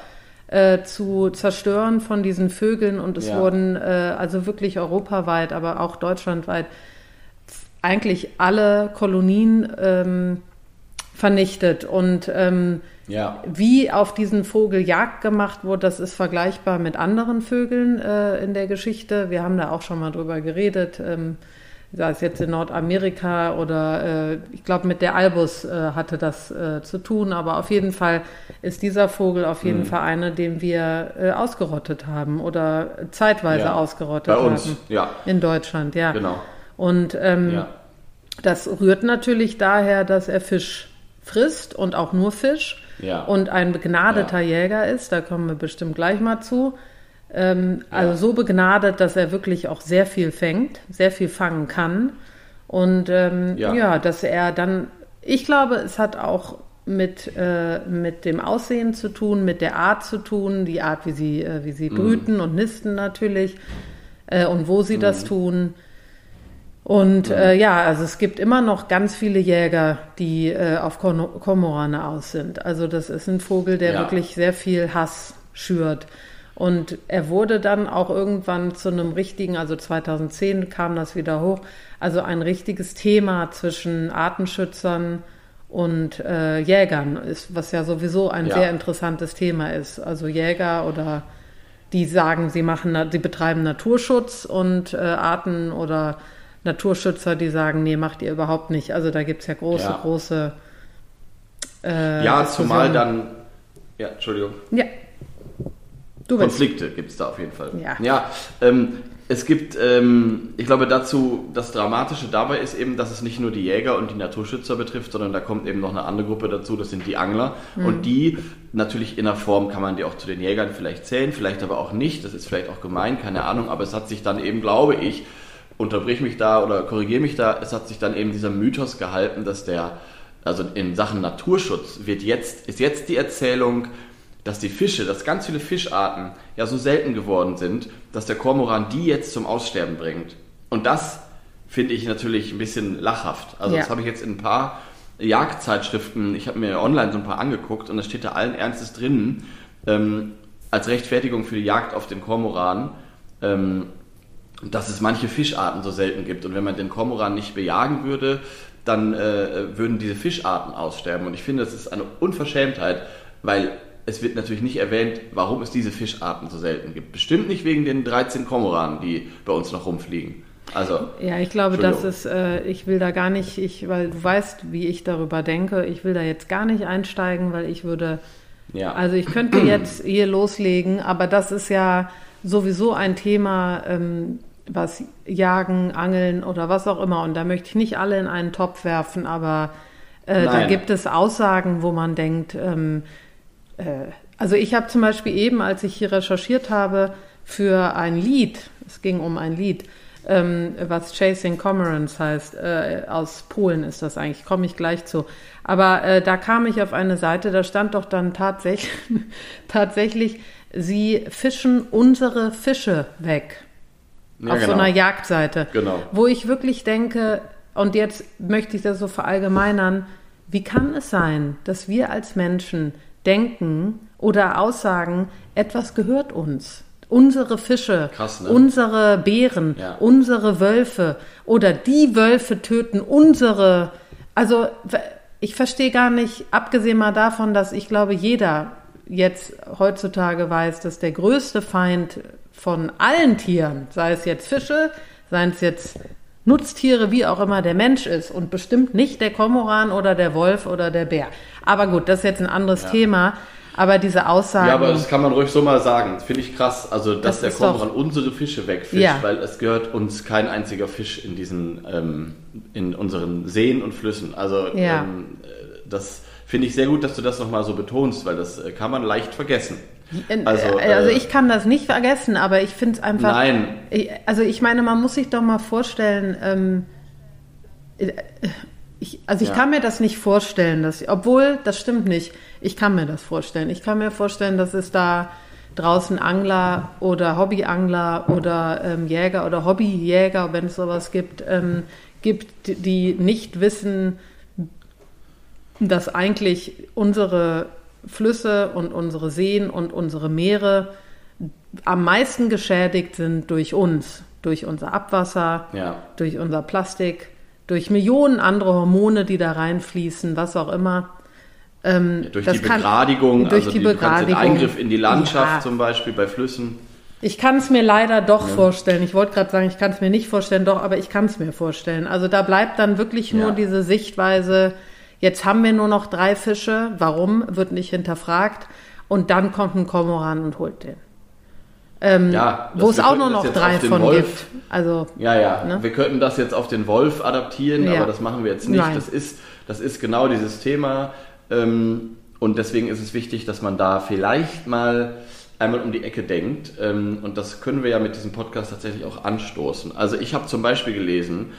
Äh, zu zerstören von diesen Vögeln. Und es ja. wurden äh, also wirklich europaweit, aber auch deutschlandweit eigentlich alle Kolonien ähm, vernichtet. Und ähm, ja. wie auf diesen Vogel Jagd gemacht wurde, das ist vergleichbar mit anderen Vögeln äh, in der Geschichte. Wir haben da auch schon mal drüber geredet. Ähm, sei es jetzt in Nordamerika oder äh, ich glaube mit der Albus äh, hatte das äh, zu tun, aber auf jeden Fall ist dieser Vogel auf jeden mhm. Fall einer, den wir äh, ausgerottet haben oder zeitweise ja. ausgerottet Bei uns, haben. ja. In Deutschland, ja. Genau. Und ähm, ja. das rührt natürlich daher, dass er Fisch frisst und auch nur Fisch ja. und ein begnadeter. Jäger ist. Da kommen wir bestimmt gleich mal zu. Ähm, also so begnadet, dass er wirklich auch sehr viel fängt, sehr viel fangen kann. Und ähm, ja. dass er dann, ich glaube, es hat auch mit, äh, mit dem Aussehen zu tun, mit der Art zu tun, die Art, wie sie, äh, wie sie mhm. brüten und nisten natürlich äh, und wo sie mhm. das tun. Und ja. äh, ja, also es gibt immer noch ganz viele Jäger, die äh, auf Kormorane aus sind. Also das ist ein Vogel, der ja. wirklich sehr viel Hass schürt. Und er wurde dann auch irgendwann zu einem richtigen, also 2010 kam das wieder hoch, also ein richtiges Thema zwischen Artenschützern und äh, Jägern, ist, was ja sowieso ein ja. sehr interessantes Thema ist. Also Jäger oder die sagen, sie machen, sie betreiben Naturschutz und äh, Arten oder Naturschützer, die sagen, nee, macht ihr überhaupt nicht. Also da gibt es ja große, ja. große. Äh, ja, zumal dann. Ja, Entschuldigung. Ja. Konflikte gibt es da auf jeden Fall. Ja. ja ähm, es gibt, ähm, ich glaube dazu, das Dramatische dabei ist eben, dass es nicht nur die Jäger und die Naturschützer betrifft, sondern da kommt eben noch eine andere Gruppe dazu, das sind die Angler. Mhm. Und die, natürlich in der Form kann man die auch zu den Jägern vielleicht zählen, vielleicht aber auch nicht, das ist vielleicht auch gemein, keine Ahnung, aber es hat sich dann eben, glaube ich, unterbrich mich da oder korrigiere mich da, es hat sich dann eben dieser Mythos gehalten, dass der, also in Sachen Naturschutz wird jetzt, ist jetzt die Erzählung, dass die Fische, dass ganz viele Fischarten ja so selten geworden sind, dass der Kormoran die jetzt zum Aussterben bringt. Und das finde ich natürlich ein bisschen lachhaft. Also ja. das habe ich jetzt in ein paar Jagdzeitschriften, ich habe mir online so ein paar angeguckt und da steht da allen Ernstes drin, ähm, als Rechtfertigung für die Jagd auf den Kormoran, ähm, dass es manche Fischarten so selten gibt. Und wenn man den Kormoran nicht bejagen würde, dann äh, würden diese Fischarten aussterben. Und ich finde, das ist eine Unverschämtheit, weil es wird natürlich nicht erwähnt, warum es diese Fischarten so selten gibt. Bestimmt nicht wegen den 13 Kormoranen, die bei uns noch rumfliegen. Also, ja, ich glaube, das ist, äh, ich will da gar nicht, ich, weil du weißt, wie ich darüber denke, ich will da jetzt gar nicht einsteigen, weil ich würde, ja. also ich könnte jetzt hier loslegen, aber das ist ja sowieso ein Thema, ähm, was Jagen, Angeln oder was auch immer. Und da möchte ich nicht alle in einen Topf werfen, aber äh, da gibt es Aussagen, wo man denkt, ähm, äh, also ich habe zum Beispiel eben, als ich hier recherchiert habe für ein Lied, es ging um ein Lied, ähm, was Chasing Cormorants heißt, äh, aus Polen ist das eigentlich, komme ich gleich zu. Aber äh, da kam ich auf eine Seite, da stand doch dann tatsächlich, tatsächlich, sie fischen unsere Fische weg. Ja, auf genau. so einer Jagdseite. Genau. Wo ich wirklich denke, und jetzt möchte ich das so verallgemeinern, wie kann es sein, dass wir als Menschen denken oder aussagen, etwas gehört uns? Unsere Fische, Krass, ne? unsere Bären, ja. unsere Wölfe oder die Wölfe töten unsere. Also ich verstehe gar nicht, abgesehen mal davon, dass ich glaube, jeder jetzt heutzutage weiß, dass der größte Feind von allen Tieren, sei es jetzt Fische, seien es jetzt Nutztiere, wie auch immer der Mensch ist und bestimmt nicht der Kormoran oder der Wolf oder der Bär. Aber gut, das ist jetzt ein anderes ja. Thema. Aber diese Aussagen. Ja, aber das kann man ruhig so mal sagen. Finde ich krass. Also, dass das der Kormoran unsere Fische wegfischt, ja. weil es gehört uns kein einziger Fisch in diesen, ähm, in unseren Seen und Flüssen. Also, ja. ähm, das finde ich sehr gut, dass du das nochmal so betonst, weil das äh, kann man leicht vergessen. Also, äh, also ich kann das nicht vergessen, aber ich finde es einfach. Nein. Also ich meine, man muss sich doch mal vorstellen, ähm, ich, also ich ja. kann mir das nicht vorstellen, dass, obwohl, das stimmt nicht, ich kann mir das vorstellen. Ich kann mir vorstellen, dass es da draußen Angler oder Hobbyangler oder ähm, Jäger oder Hobbyjäger, wenn es sowas gibt, ähm, gibt, die nicht wissen, dass eigentlich unsere Flüsse und unsere Seen und unsere Meere am meisten geschädigt sind durch uns, durch unser Abwasser, ja. durch unser Plastik, durch Millionen andere Hormone, die da reinfließen, was auch immer. Ähm, durch die Begradigung, durch also die, die Begradigung. Eingriff in die Landschaft ja. zum Beispiel bei Flüssen. Ich kann es mir leider doch ja. vorstellen. Ich wollte gerade sagen, ich kann es mir nicht vorstellen, doch, aber ich kann es mir vorstellen. Also da bleibt dann wirklich nur ja. diese Sichtweise, jetzt haben wir nur noch drei Fische, warum, wird nicht hinterfragt. Und dann kommt ein Kormoran und holt den. Ähm, ja, wo es auch nur noch drei von Wolf, gibt. Also, ja, ja. Ne? Wir könnten das jetzt auf den Wolf adaptieren, aber das machen wir jetzt nicht. Das ist, das ist genau dieses Thema. Ähm, und deswegen ist es wichtig, dass man da vielleicht mal einmal um die Ecke denkt. Ähm, und das können wir ja mit diesem Podcast tatsächlich auch anstoßen. Also ich habe zum Beispiel gelesen,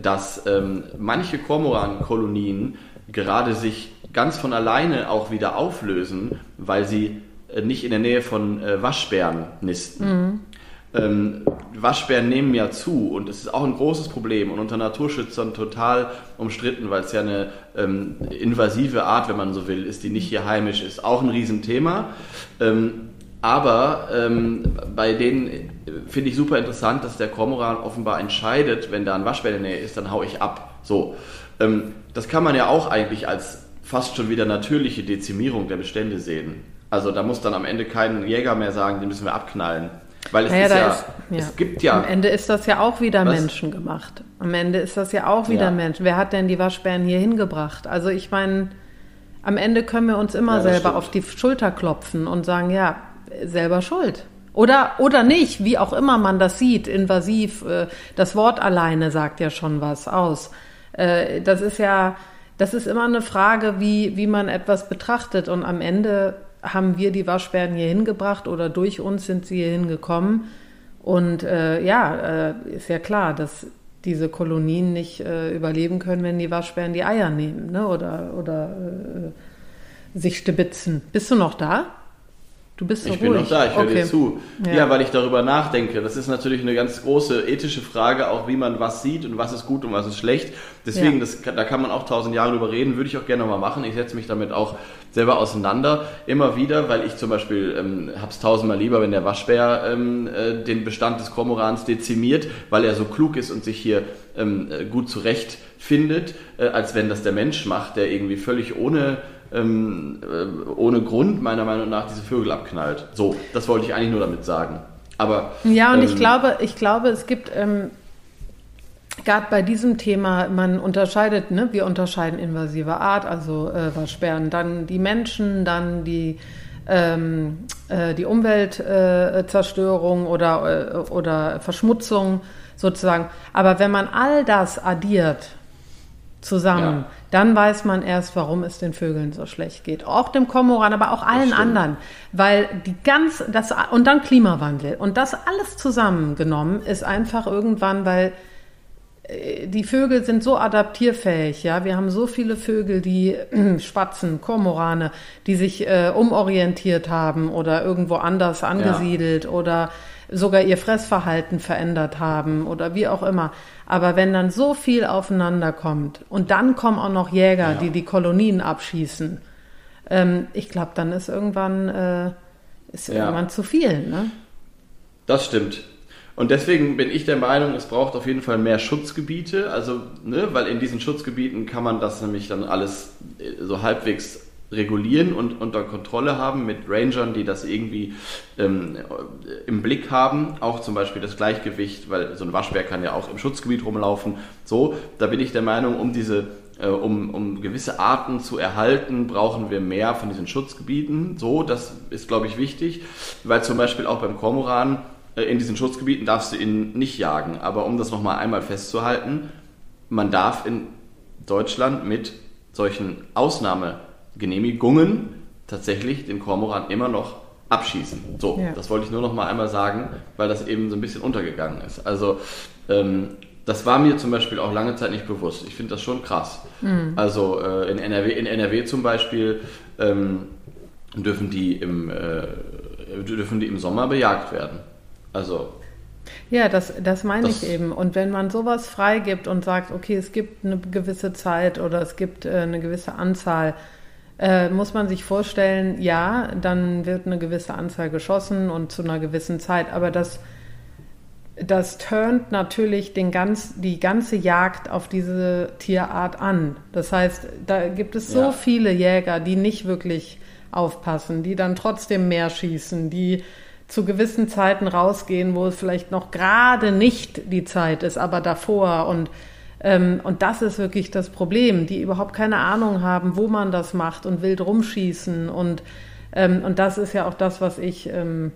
dass ähm, manche Kormoran-Kolonien gerade sich ganz von alleine auch wieder auflösen, weil sie äh, nicht in der Nähe von äh, Waschbären nisten. Mhm. Ähm, Waschbären nehmen ja zu und es ist auch ein großes Problem und unter Naturschützern total umstritten, weil es ja eine ähm, invasive Art, wenn man so will, ist, die nicht hier heimisch ist. Auch ein Riesenthema. Ähm, aber ähm, bei denen äh, finde ich super interessant, dass der Kormoran offenbar entscheidet, wenn da ein Waschbär in der Nähe ist, dann haue ich ab. So. Ähm, das kann man ja auch eigentlich als fast schon wieder natürliche Dezimierung der Bestände sehen. Also da muss dann am Ende kein Jäger mehr sagen, den müssen wir abknallen. Weil es naja, ist ja, ist, ja, es gibt ja. Am Ende ist das ja auch wieder was? Menschen gemacht. Am Ende ist das ja auch wieder ja. Menschen. Wer hat denn die Waschbären hier hingebracht? Also ich meine, am Ende können wir uns immer ja, selber stimmt. auf die Schulter klopfen und sagen, ja, selber schuld. Oder, oder nicht, wie auch immer man das sieht, invasiv. Äh, das Wort alleine sagt ja schon was aus. Äh, das ist ja, das ist immer eine Frage, wie, wie man etwas betrachtet. Und am Ende haben wir die Waschbären hier hingebracht oder durch uns sind sie hier hingekommen. Und äh, ja, äh, ist ja klar, dass diese Kolonien nicht äh, überleben können, wenn die Waschbären die Eier nehmen ne? oder, oder sich stibitzen. Bist du noch da? Du bist so Ich ruhig. bin noch da, ich höre okay. dir zu. Ja. ja. weil ich darüber nachdenke. Das ist natürlich eine ganz große ethische Frage, auch wie man was sieht und was ist gut und was ist schlecht. Deswegen, ja. das, da kann man auch tausend Jahre drüber reden, würde ich auch gerne mal machen. Ich setze mich damit auch selber auseinander. Immer wieder, weil ich zum Beispiel ähm, habe es tausendmal lieber, wenn der Waschbär ähm, äh, den Bestand des Kormorans dezimiert, weil er so klug ist und sich hier ähm, äh, gut zurechtfindet, äh, als wenn das der Mensch macht, der irgendwie völlig ohne ähm, äh, ohne Grund meiner Meinung nach diese Vögel abknallt. So, das wollte ich eigentlich nur damit sagen. Aber ja, und ähm, ich glaube, ich glaube, es gibt ähm, gerade bei diesem Thema, man unterscheidet, ne, wir unterscheiden invasive Art, also äh, Waschbären, dann die Menschen, dann die ähm, äh, die Umweltzerstörung äh, oder, oder Verschmutzung sozusagen. Aber wenn man all das addiert zusammen, ja. dann weiß man erst, warum es den Vögeln so schlecht geht. Auch dem Kormoran, aber auch allen anderen. Weil die ganz, das, und dann Klimawandel. Und das alles zusammengenommen ist einfach irgendwann, weil äh, die Vögel sind so adaptierfähig, ja. Wir haben so viele Vögel, die äh, Spatzen, Kormorane, die sich äh, umorientiert haben oder irgendwo anders angesiedelt ja. oder sogar ihr Fressverhalten verändert haben oder wie auch immer. Aber wenn dann so viel aufeinander kommt und dann kommen auch noch Jäger, ja. die die Kolonien abschießen, ähm, ich glaube, dann ist irgendwann, äh, ist ja. irgendwann zu viel. Ne? Das stimmt. Und deswegen bin ich der Meinung, es braucht auf jeden Fall mehr Schutzgebiete, also, ne, weil in diesen Schutzgebieten kann man das nämlich dann alles äh, so halbwegs regulieren und unter Kontrolle haben mit Rangern, die das irgendwie ähm, im Blick haben. Auch zum Beispiel das Gleichgewicht, weil so ein Waschbär kann ja auch im Schutzgebiet rumlaufen. So, da bin ich der Meinung, um diese äh, um, um gewisse Arten zu erhalten, brauchen wir mehr von diesen Schutzgebieten. So, das ist, glaube ich, wichtig, weil zum Beispiel auch beim Kormoran äh, in diesen Schutzgebieten darfst du ihn nicht jagen. Aber um das nochmal einmal festzuhalten, man darf in Deutschland mit solchen Ausnahme Genehmigungen tatsächlich den Kormoran immer noch abschießen. So, Ja. das wollte ich nur noch mal einmal sagen, weil das eben so ein bisschen untergegangen ist. Also ähm, das war mir zum Beispiel auch lange Zeit nicht bewusst. Ich finde das schon krass. Also äh, in, NRW, in NRW zum Beispiel ähm, dürfen, die im, äh, dürfen die im Sommer bejagt werden. Also Ja, das, das meine Das- ich eben. Und wenn man sowas freigibt und sagt, okay, es gibt eine gewisse Zeit oder es gibt äh, eine gewisse Anzahl, äh, muss man sich vorstellen, ja, dann wird eine gewisse Anzahl geschossen und zu einer gewissen Zeit, aber das, das turnt natürlich den ganz, die ganze Jagd auf diese Tierart an. Das heißt, da gibt es so Ja. viele Jäger, die nicht wirklich aufpassen, die dann trotzdem mehr schießen, die zu gewissen Zeiten rausgehen, wo es vielleicht noch gerade nicht die Zeit ist, aber davor und und das ist wirklich das Problem, die überhaupt keine Ahnung haben, wo man das macht und wild rumschießen und ähm, und das ist ja auch das, was ich ähm,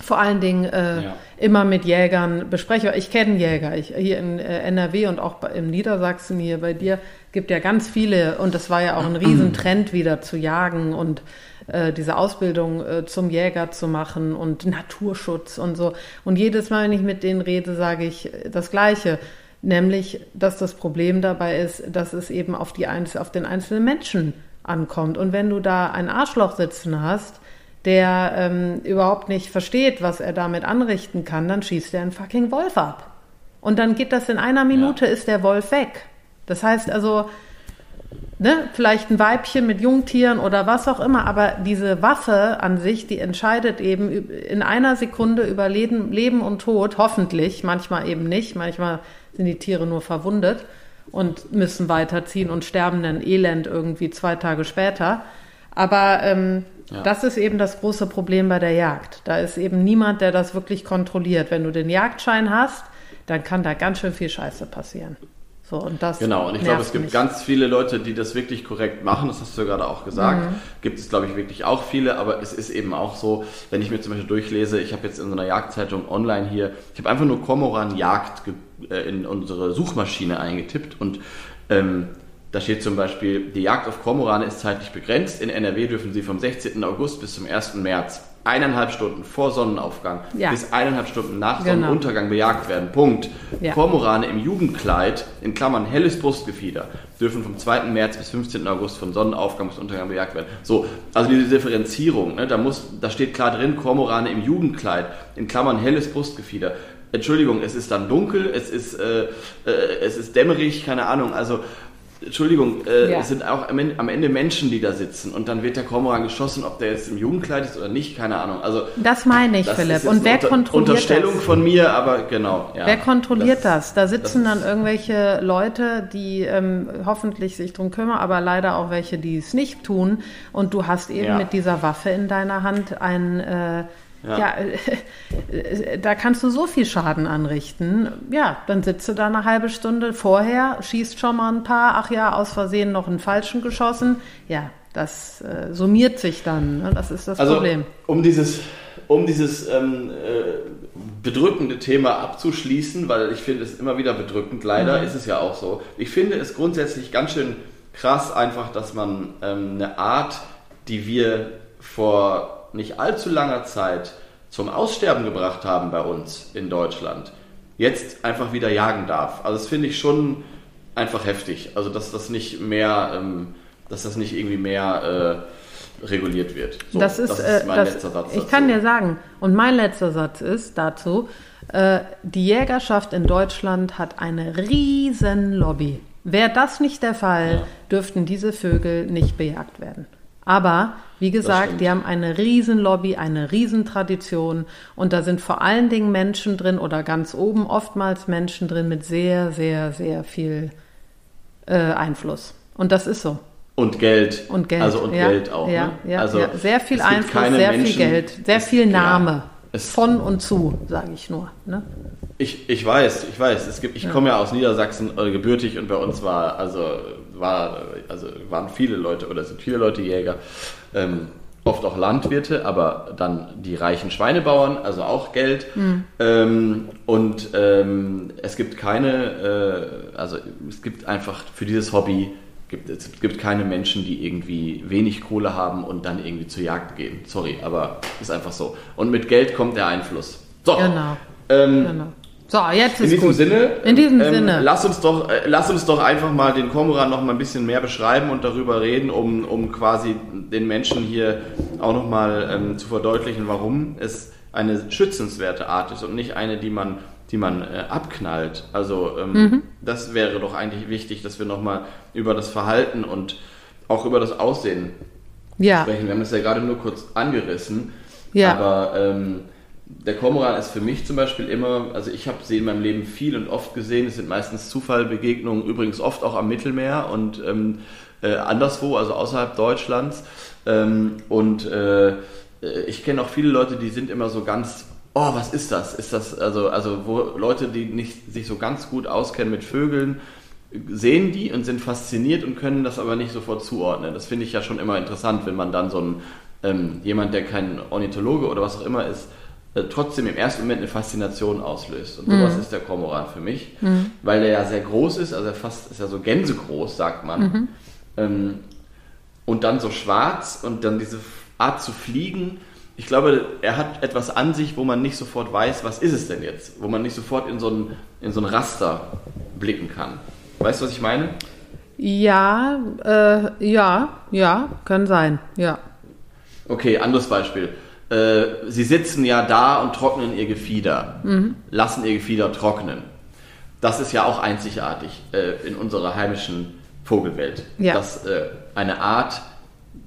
vor allen Dingen äh, Ja. immer mit Jägern bespreche. Ich kenne Jäger. Ich, hier in äh, NRW und auch bei, im Niedersachsen hier bei dir gibt ja ganz viele und das war ja auch ein Riesentrend wieder zu jagen und äh, diese Ausbildung äh, zum Jäger zu machen und Naturschutz und so. Und jedes Mal, wenn ich mit denen rede, sage ich das Gleiche. Nämlich, dass das Problem dabei ist, dass es eben auf, die, auf den einzelnen Menschen ankommt. Und wenn du da ein Arschloch sitzen hast, der ähm, überhaupt nicht versteht, was er damit anrichten kann, dann schießt er einen fucking Wolf ab. Und dann geht das in einer Minute, ist der Wolf weg. Das heißt also, ne, vielleicht ein Weibchen mit Jungtieren oder was auch immer, aber diese Waffe an sich, die entscheidet eben in einer Sekunde über Leben, Leben und Tod, hoffentlich, manchmal eben nicht, manchmal sind die Tiere nur verwundet und müssen weiterziehen und sterben dann elend irgendwie zwei Tage später. Aber ähm, Ja. das ist eben das große Problem bei der Jagd. Da ist eben niemand, der das wirklich kontrolliert. Wenn du den Jagdschein hast, dann kann da ganz schön viel Scheiße passieren. So, und das Genau, und ich glaube, es gibt mich. ganz viele Leute, die das wirklich korrekt machen, das hast du ja gerade auch gesagt. Mhm. Gibt es, glaube ich, wirklich auch viele, aber es ist eben auch so, wenn ich mir zum Beispiel durchlese, ich habe jetzt in so einer Jagdzeitung online hier, ich habe einfach nur Kormoran Jagd ge- äh, in unsere Suchmaschine eingetippt und ähm, da steht zum Beispiel, die Jagd auf Kormorane ist zeitlich begrenzt. In NRW dürfen sie vom 16. August bis zum 1. März eineinhalb Stunden vor Sonnenaufgang Ja. bis eineinhalb Stunden nach Genau. Sonnenuntergang bejagt werden. Punkt. Ja. Kormorane im Jugendkleid, in Klammern helles Brustgefieder, dürfen vom 2. März bis 15. August von Sonnenaufgang bis Untergang bejagt werden. So, also diese Differenzierung, ne, da, muss, da steht klar drin, Kormorane im Jugendkleid, in Klammern helles Brustgefieder. Entschuldigung, es ist dann dunkel, es ist, äh, äh, es ist dämmerig, keine Ahnung, also Entschuldigung, äh, Ja. es sind auch am Ende, am Ende Menschen, die da sitzen und dann wird der Kormoran geschossen, ob der jetzt im Jugendkleid ist oder nicht, keine Ahnung. Also Das meine ich, das Philipp. Und wer Unter kontrolliert Unterstellung das? von mir, aber genau. Ja. Wer kontrolliert das? Da sitzen das dann irgendwelche Leute, die ähm, hoffentlich sich drum kümmern, aber leider auch welche, die es nicht tun. Und du hast eben Ja. mit dieser Waffe in deiner Hand ein, äh, ja, Ja. äh, da kannst du so viel Schaden anrichten. Ja, dann sitzt du da eine halbe Stunde vorher, schießt schon mal ein paar, ach ja, aus Versehen noch einen falschen geschossen. Ja, das äh, summiert sich dann. Ne? Das ist das Also, Problem. um dieses, um dieses ähm, äh, bedrückende Thema abzuschließen, weil ich finde es immer wieder bedrückend, leider Mhm. ist es ja auch so. Ich finde es grundsätzlich ganz schön krass einfach, dass man ähm, eine Art, die wir vor nicht allzu langer Zeit zum Aussterben gebracht haben bei uns in Deutschland, jetzt einfach wieder jagen darf. Also das finde ich schon einfach heftig. Also dass das nicht mehr, ähm, dass das nicht irgendwie mehr äh, reguliert wird. So, das ist, äh, mein das, letzter Satz. Ich dazu. kann dir sagen, und mein letzter Satz ist dazu, äh, die Jägerschaft in Deutschland hat eine riesen Lobby. Wäre das nicht der Fall, Ja. dürften diese Vögel nicht bejagt werden. Aber, wie gesagt, die haben eine riesen Lobby, eine riesen Tradition und da sind vor allen Dingen Menschen drin oder ganz oben oftmals Menschen drin mit sehr, sehr, sehr viel äh, Einfluss. Und das ist so. Und Geld. Und Geld. Also und ja, Geld auch. Ja, ne? ja, also ja. Sehr viel Einfluss, sehr Menschen, viel Geld, sehr es- viel Name. es- Von und zu, sage ich nur. Ne? Ich, ich weiß, ich weiß. Es gibt, ich komme ja aus Niedersachsen äh, gebürtig und bei uns war, also, war, also waren viele Leute oder sind viele Leute Jäger. Ähm, oft auch Landwirte, aber dann die reichen Schweinebauern, also auch Geld. Ähm, und ähm, es gibt keine, äh, also es gibt einfach für dieses Hobby Gibt, es gibt keine Menschen, die irgendwie wenig Kohle haben und dann irgendwie zur Jagd gehen. Sorry, aber ist einfach so. Und mit Geld kommt der Einfluss. So. Genau. Ähm, genau. So, jetzt In ist diesem gut. Sinne, In diesem ähm, Sinne. Lass uns doch, äh, lass uns doch einfach mal den Komoran noch mal ein bisschen mehr beschreiben und darüber reden, um, um quasi den Menschen hier auch noch mal ähm, zu verdeutlichen, warum es eine schützenswerte Art ist und nicht eine, die man, die man äh, abknallt. Also ähm, Mhm. das wäre doch eigentlich wichtig, dass wir noch mal über das Verhalten und auch über das Aussehen Ja, sprechen. Wir haben das ja gerade nur kurz angerissen. Ja. Aber ähm, der Kormoran ist für mich zum Beispiel immer, also ich habe sie in meinem Leben viel und oft gesehen. Es sind meistens Zufallbegegnungen, übrigens oft auch am Mittelmeer und ähm, äh, anderswo, also außerhalb Deutschlands. Ähm, und äh, äh, ich kenne auch viele Leute, die sind immer so ganz, oh, was ist das? Ist das, also, also wo Leute, die nicht sich so ganz gut auskennen mit Vögeln, sehen die und sind fasziniert und können das aber nicht sofort zuordnen. Das finde ich ja schon immer interessant, wenn man dann so ein ähm, jemand, der kein Ornithologe oder was auch immer ist, trotzdem im ersten Moment eine Faszination auslöst. Und sowas ist der Kormoran für mich, weil der ja sehr groß ist, also er fast ist ja so gänsegroß, sagt man. Ähm, und dann so schwarz und dann diese Art zu fliegen. Ich glaube, er hat etwas an sich, wo man nicht sofort weiß, was ist es denn jetzt? Wo man nicht sofort in so ein, in so ein Raster blicken kann. Weißt du, was ich meine? ja, äh, ja, ja, kann sein, ja. Okay, anderes Beispiel. Äh, sie sitzen ja da und trocknen ihr Gefieder, lassen ihr Gefieder trocknen. Das ist ja auch einzigartig äh, in unserer heimischen Vogelwelt. Ja. Dass äh, eine Art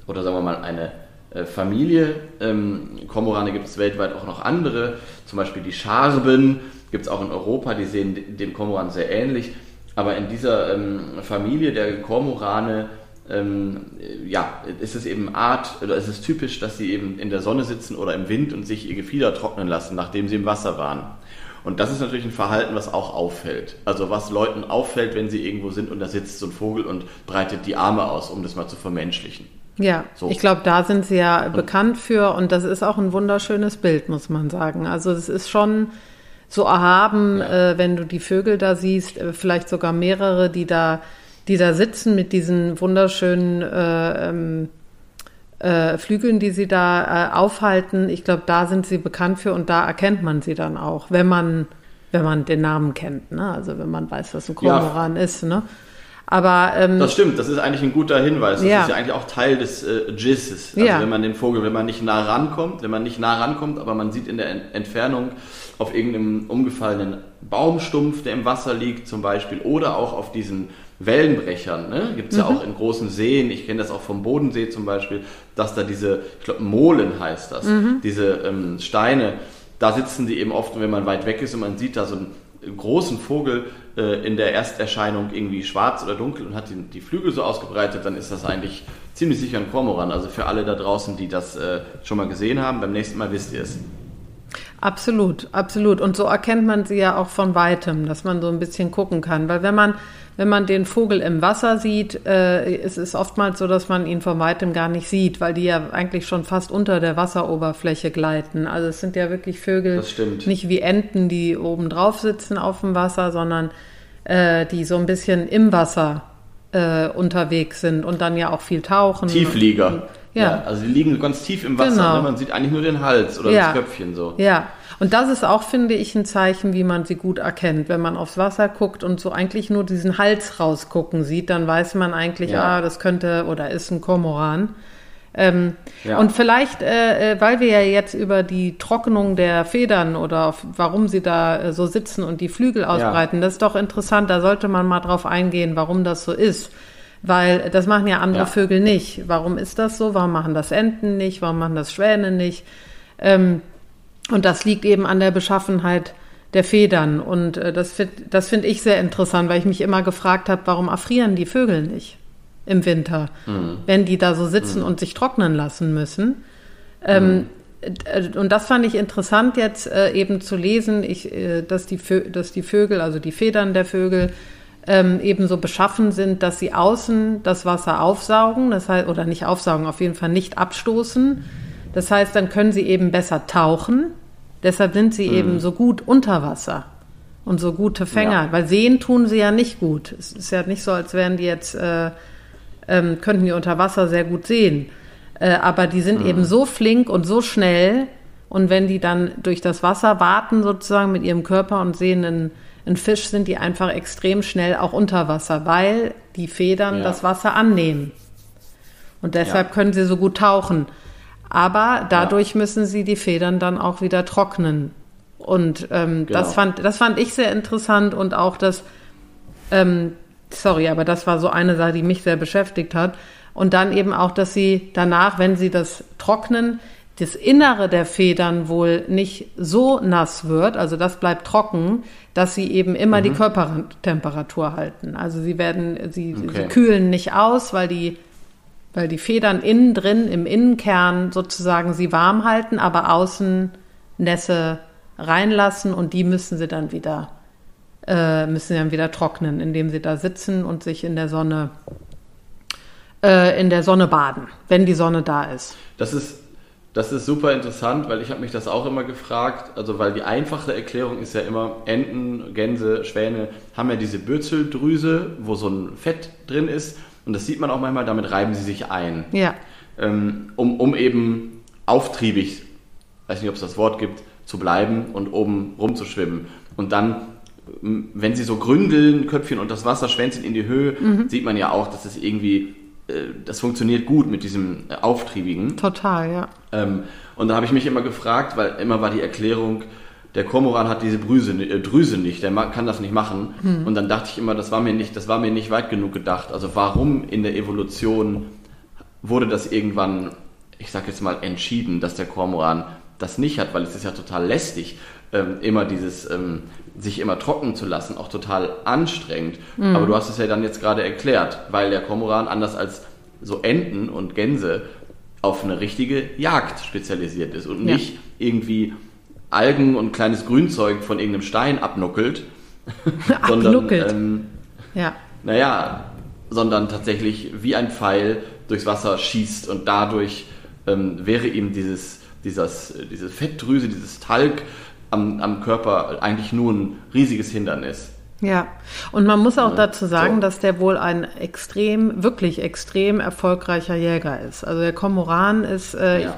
oder sagen wir mal eine äh, Familie, ähm, Kormorane gibt es weltweit auch noch andere, zum Beispiel die Scharben gibt es auch in Europa, die sehen de- dem Kormoran sehr ähnlich. Aber in dieser ähm, Familie der Kormorane ähm, äh, ja, ist es eben Art, oder ist es typisch, dass sie eben in der Sonne sitzen oder im Wind und sich ihr Gefieder trocknen lassen, nachdem sie im Wasser waren. Und das ist natürlich ein Verhalten, was auch auffällt. Also was Leuten auffällt, wenn sie irgendwo sind und da sitzt so ein Vogel und breitet die Arme aus, um das mal zu vermenschlichen. Ja, So. ich glaube, da sind sie ja bekannt für und das ist auch ein wunderschönes Bild, muss man sagen. Also es ist schon so erhaben, Ja. äh, wenn du die Vögel da siehst, äh, vielleicht sogar mehrere, die da, die da sitzen mit diesen wunderschönen äh, ähm, äh, Flügeln, die sie da äh, aufhalten. Ich glaube, da sind sie bekannt für und da erkennt man sie dann auch, wenn man, wenn man den Namen kennt, ne? Also wenn man weiß, was ein Ja. Kormoran ist, ne? Aber ähm, Das stimmt, das ist eigentlich ein guter Hinweis. Das Ja. ist ja eigentlich auch Teil des äh, Jizzes. Also Ja. wenn man den Vogel, wenn man nicht nah rankommt, wenn man nicht nah rankommt, aber man sieht in der Ent- Entfernung auf irgendeinem umgefallenen Baumstumpf, der im Wasser liegt zum Beispiel, oder auch auf diesen Wellenbrechern, ne? gibt es ja Mhm. auch in großen Seen, ich kenne das auch vom Bodensee zum Beispiel, dass da diese, ich glaube Molen heißt das, Mhm. diese ähm, Steine, da sitzen die eben oft, wenn man weit weg ist und man sieht da so einen großen Vogel äh, in der Ersterscheinung irgendwie schwarz oder dunkel und hat die, die Flügel so ausgebreitet, dann ist das eigentlich ziemlich sicher ein Kormoran. Also für alle da draußen, die das äh, schon mal gesehen haben, beim nächsten Mal wisst ihr es. Absolut, absolut. Und so erkennt man sie ja auch von weitem, dass man so ein bisschen gucken kann. Weil wenn man, wenn man den Vogel im Wasser sieht, äh, es ist oftmals so, dass man ihn von weitem gar nicht sieht, weil die ja eigentlich schon fast unter der Wasseroberfläche gleiten. Also es sind ja wirklich Vögel, nicht wie Enten, die oben drauf sitzen auf dem Wasser, sondern äh, die so ein bisschen im Wasser äh, unterwegs sind und dann ja auch viel tauchen. Tieflieger. Ja. also die liegen ganz tief im Wasser. Genau. Ne? Man sieht eigentlich nur den Hals oder Ja. das Köpfchen so. Ja, und das ist auch, finde ich, ein Zeichen, wie man sie gut erkennt. Wenn man aufs Wasser guckt und so eigentlich nur diesen Hals rausgucken sieht, dann weiß man eigentlich, Ja. ah, das könnte oder ist ein Kormoran. Ähm, Ja. Und vielleicht, äh, äh, weil wir ja jetzt über die Trocknung der Federn oder auf, warum sie da äh, so sitzen und die Flügel ausbreiten, das ist doch interessant. Da sollte man mal drauf eingehen, warum das so ist. Weil das machen ja andere Ja. Vögel nicht. Warum ist das so? Warum machen das Enten nicht? Warum machen das Schwäne nicht? Ähm, und das liegt eben an der Beschaffenheit der Federn. Und äh, das finde das find ich sehr interessant, weil ich mich immer gefragt habe, warum erfrieren die Vögel nicht im Winter, wenn die da so sitzen und sich trocknen lassen müssen. Ähm, äh, Und das fand ich interessant jetzt äh, eben zu lesen, ich, äh, dass, die dass die Vögel, also die Federn der Vögel, ähm, eben so beschaffen sind, dass sie außen das Wasser aufsaugen, das heißt, oder nicht aufsaugen, auf jeden Fall nicht abstoßen. Das heißt, dann können sie eben besser tauchen. Deshalb sind sie eben so gut unter Wasser und so gute Fänger, Ja. weil sehen tun sie ja nicht gut. Es ist ja nicht so, als wären die jetzt äh, ähm, könnten die unter Wasser sehr gut sehen. Äh, aber die sind eben so flink und so schnell. Und wenn die dann durch das Wasser warten, sozusagen mit ihrem Körper und sehen einen Fisch, sind die einfach extrem schnell auch unter Wasser, weil die Federn Ja. das Wasser annehmen. Und deshalb Ja. können sie so gut tauchen. Aber dadurch müssen sie die Federn dann auch wieder trocknen. Und ähm, Genau. das, fand, das fand ich sehr interessant und auch das, ähm, sorry, aber das war so eine Sache, die mich sehr beschäftigt hat. Und dann eben auch, dass sie danach, wenn sie das trocknen, das Innere der Federn wohl nicht so nass wird, also das bleibt trocken, dass sie eben immer Mhm. die Körpertemperatur halten. Also sie werden, sie, sie Okay. kühlen nicht aus, weil die weil die Federn innen drin im Innenkern sozusagen sie warm halten, aber außen Nässe reinlassen und die müssen sie dann wieder äh, müssen sie dann wieder trocknen, indem sie da sitzen und sich in der Sonne äh, in der Sonne baden, wenn die Sonne da ist. Das ist, das ist super interessant, weil ich habe mich das auch immer gefragt. Also weil die einfache Erklärung ist ja immer, Enten, Gänse, Schwäne haben ja diese Bürzeldrüse, wo so ein Fett drin ist. Und das sieht man auch manchmal, damit reiben sie sich ein. Ja, Ähm, um, um eben auftriebig, weiß nicht, ob es das Wort gibt, zu bleiben und oben rumzuschwimmen. Und dann, wenn sie so gründeln, Köpfchen und das Wasser Schwänzchen in die Höhe, sieht man ja auch, dass es irgendwie, äh, das funktioniert gut mit diesem äh, Auftriebigen. total, ja. Ähm, und da habe ich mich immer gefragt, weil immer war die Erklärung, der Kormoran hat diese Drüse, äh, Drüse nicht, der kann das nicht machen. Und dann dachte ich immer, das war mir nicht, das war mir nicht weit genug gedacht. Also warum in der Evolution wurde das irgendwann, ich sag jetzt mal, entschieden, dass der Kormoran das nicht hat, weil es ist ja total lästig, ähm, immer dieses, ähm, sich immer trocken zu lassen, auch total anstrengend. Aber du hast es ja dann jetzt gerade erklärt, weil der Kormoran anders als so Enten und Gänse auf eine richtige Jagd spezialisiert ist und Ja. nicht irgendwie Algen und kleines Grünzeug von irgendeinem Stein abnuckelt, Abnuckelt. ähm, Ja, naja, sondern tatsächlich wie ein Pfeil durchs Wasser schießt und dadurch ähm, wäre ihm dieses, dieses, diese Fettdrüse, dieses Talg am, am Körper eigentlich nur ein riesiges Hindernis. Ja, und man muss auch Ja, dazu sagen, so. dass der wohl ein extrem, wirklich extrem erfolgreicher Jäger ist. Also der Kormoran ist, äh, Ja.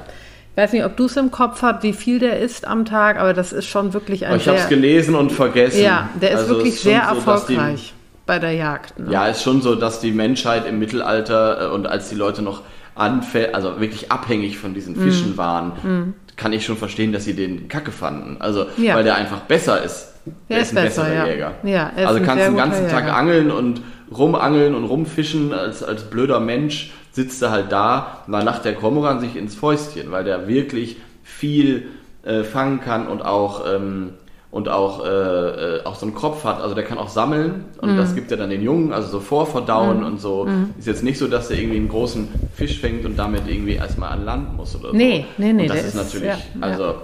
ich weiß nicht, ob du es im Kopf hast, wie viel der isst am Tag, aber das ist schon wirklich ein Aber ich habe es gelesen und vergessen. ja, der ist Also wirklich schon sehr so, dass die- erfolgreich bei der Jagd. Ne? Ja, ist schon so, dass die Menschheit im Mittelalter äh, und als die Leute noch anfällig, also wirklich abhängig von diesen Mhm. Fischen waren, kann ich schon verstehen, dass sie den Kacke fanden. Also, Ja. weil der einfach besser ist. Der ist ein besser, besserer ja. Jäger. Ja, ist also kannst sehr den ganzen Tag Jäger. angeln und rumangeln und rumfischen als, als blöder Mensch sitzt er halt da, dann lacht der Kormoran sich ins Fäustchen, weil der wirklich viel äh, fangen kann und auch ähm, und auch, äh, äh, auch so einen Kopf hat. Also der kann auch sammeln und Mhm. das gibt er dann den Jungen, also so vorverdauen und so. Ist jetzt nicht so, dass er irgendwie einen großen Fisch fängt und damit irgendwie erstmal an Land muss oder Nee, so. nee, nee, Und das ist ist- natürlich, ja, also Ja,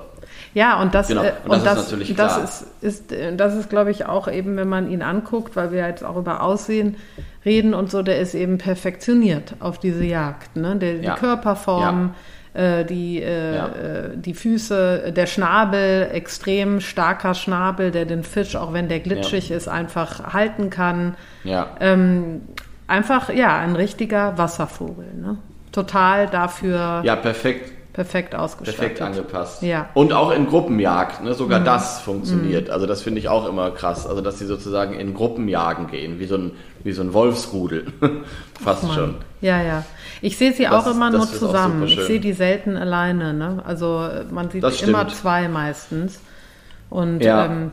und das, Genau, äh, und das ist natürlich das klar. ist, ist, äh, das ist, glaube ich, auch eben, wenn man ihn anguckt, weil wir jetzt auch über Aussehen reden und so, der ist eben perfektioniert auf diese Jagd. Ne? Der, Ja. Die Körperform, äh, die, äh, Ja. äh, die Füße, der Schnabel, extrem starker Schnabel, der den Fisch, auch wenn der glitschig ist, einfach halten kann. ja. Ähm, einfach, ja, ein richtiger Wasservogel. Ne? Total dafür Ja, perfekt, perfekt ausgestattet. perfekt angepasst. Ja. Mhm. Und auch in Gruppenjagd, ne? sogar das funktioniert. Also das finde ich auch immer krass. Also dass sie sozusagen in Gruppen jagen gehen, wie so ein, wie so ein Wolfsrudel. Fast schon. Ja, ja. Ich sehe sie Das auch immer nur zusammen. Ich sehe die selten alleine. Ne? Also man sieht immer zwei meistens. Und Ja. ähm,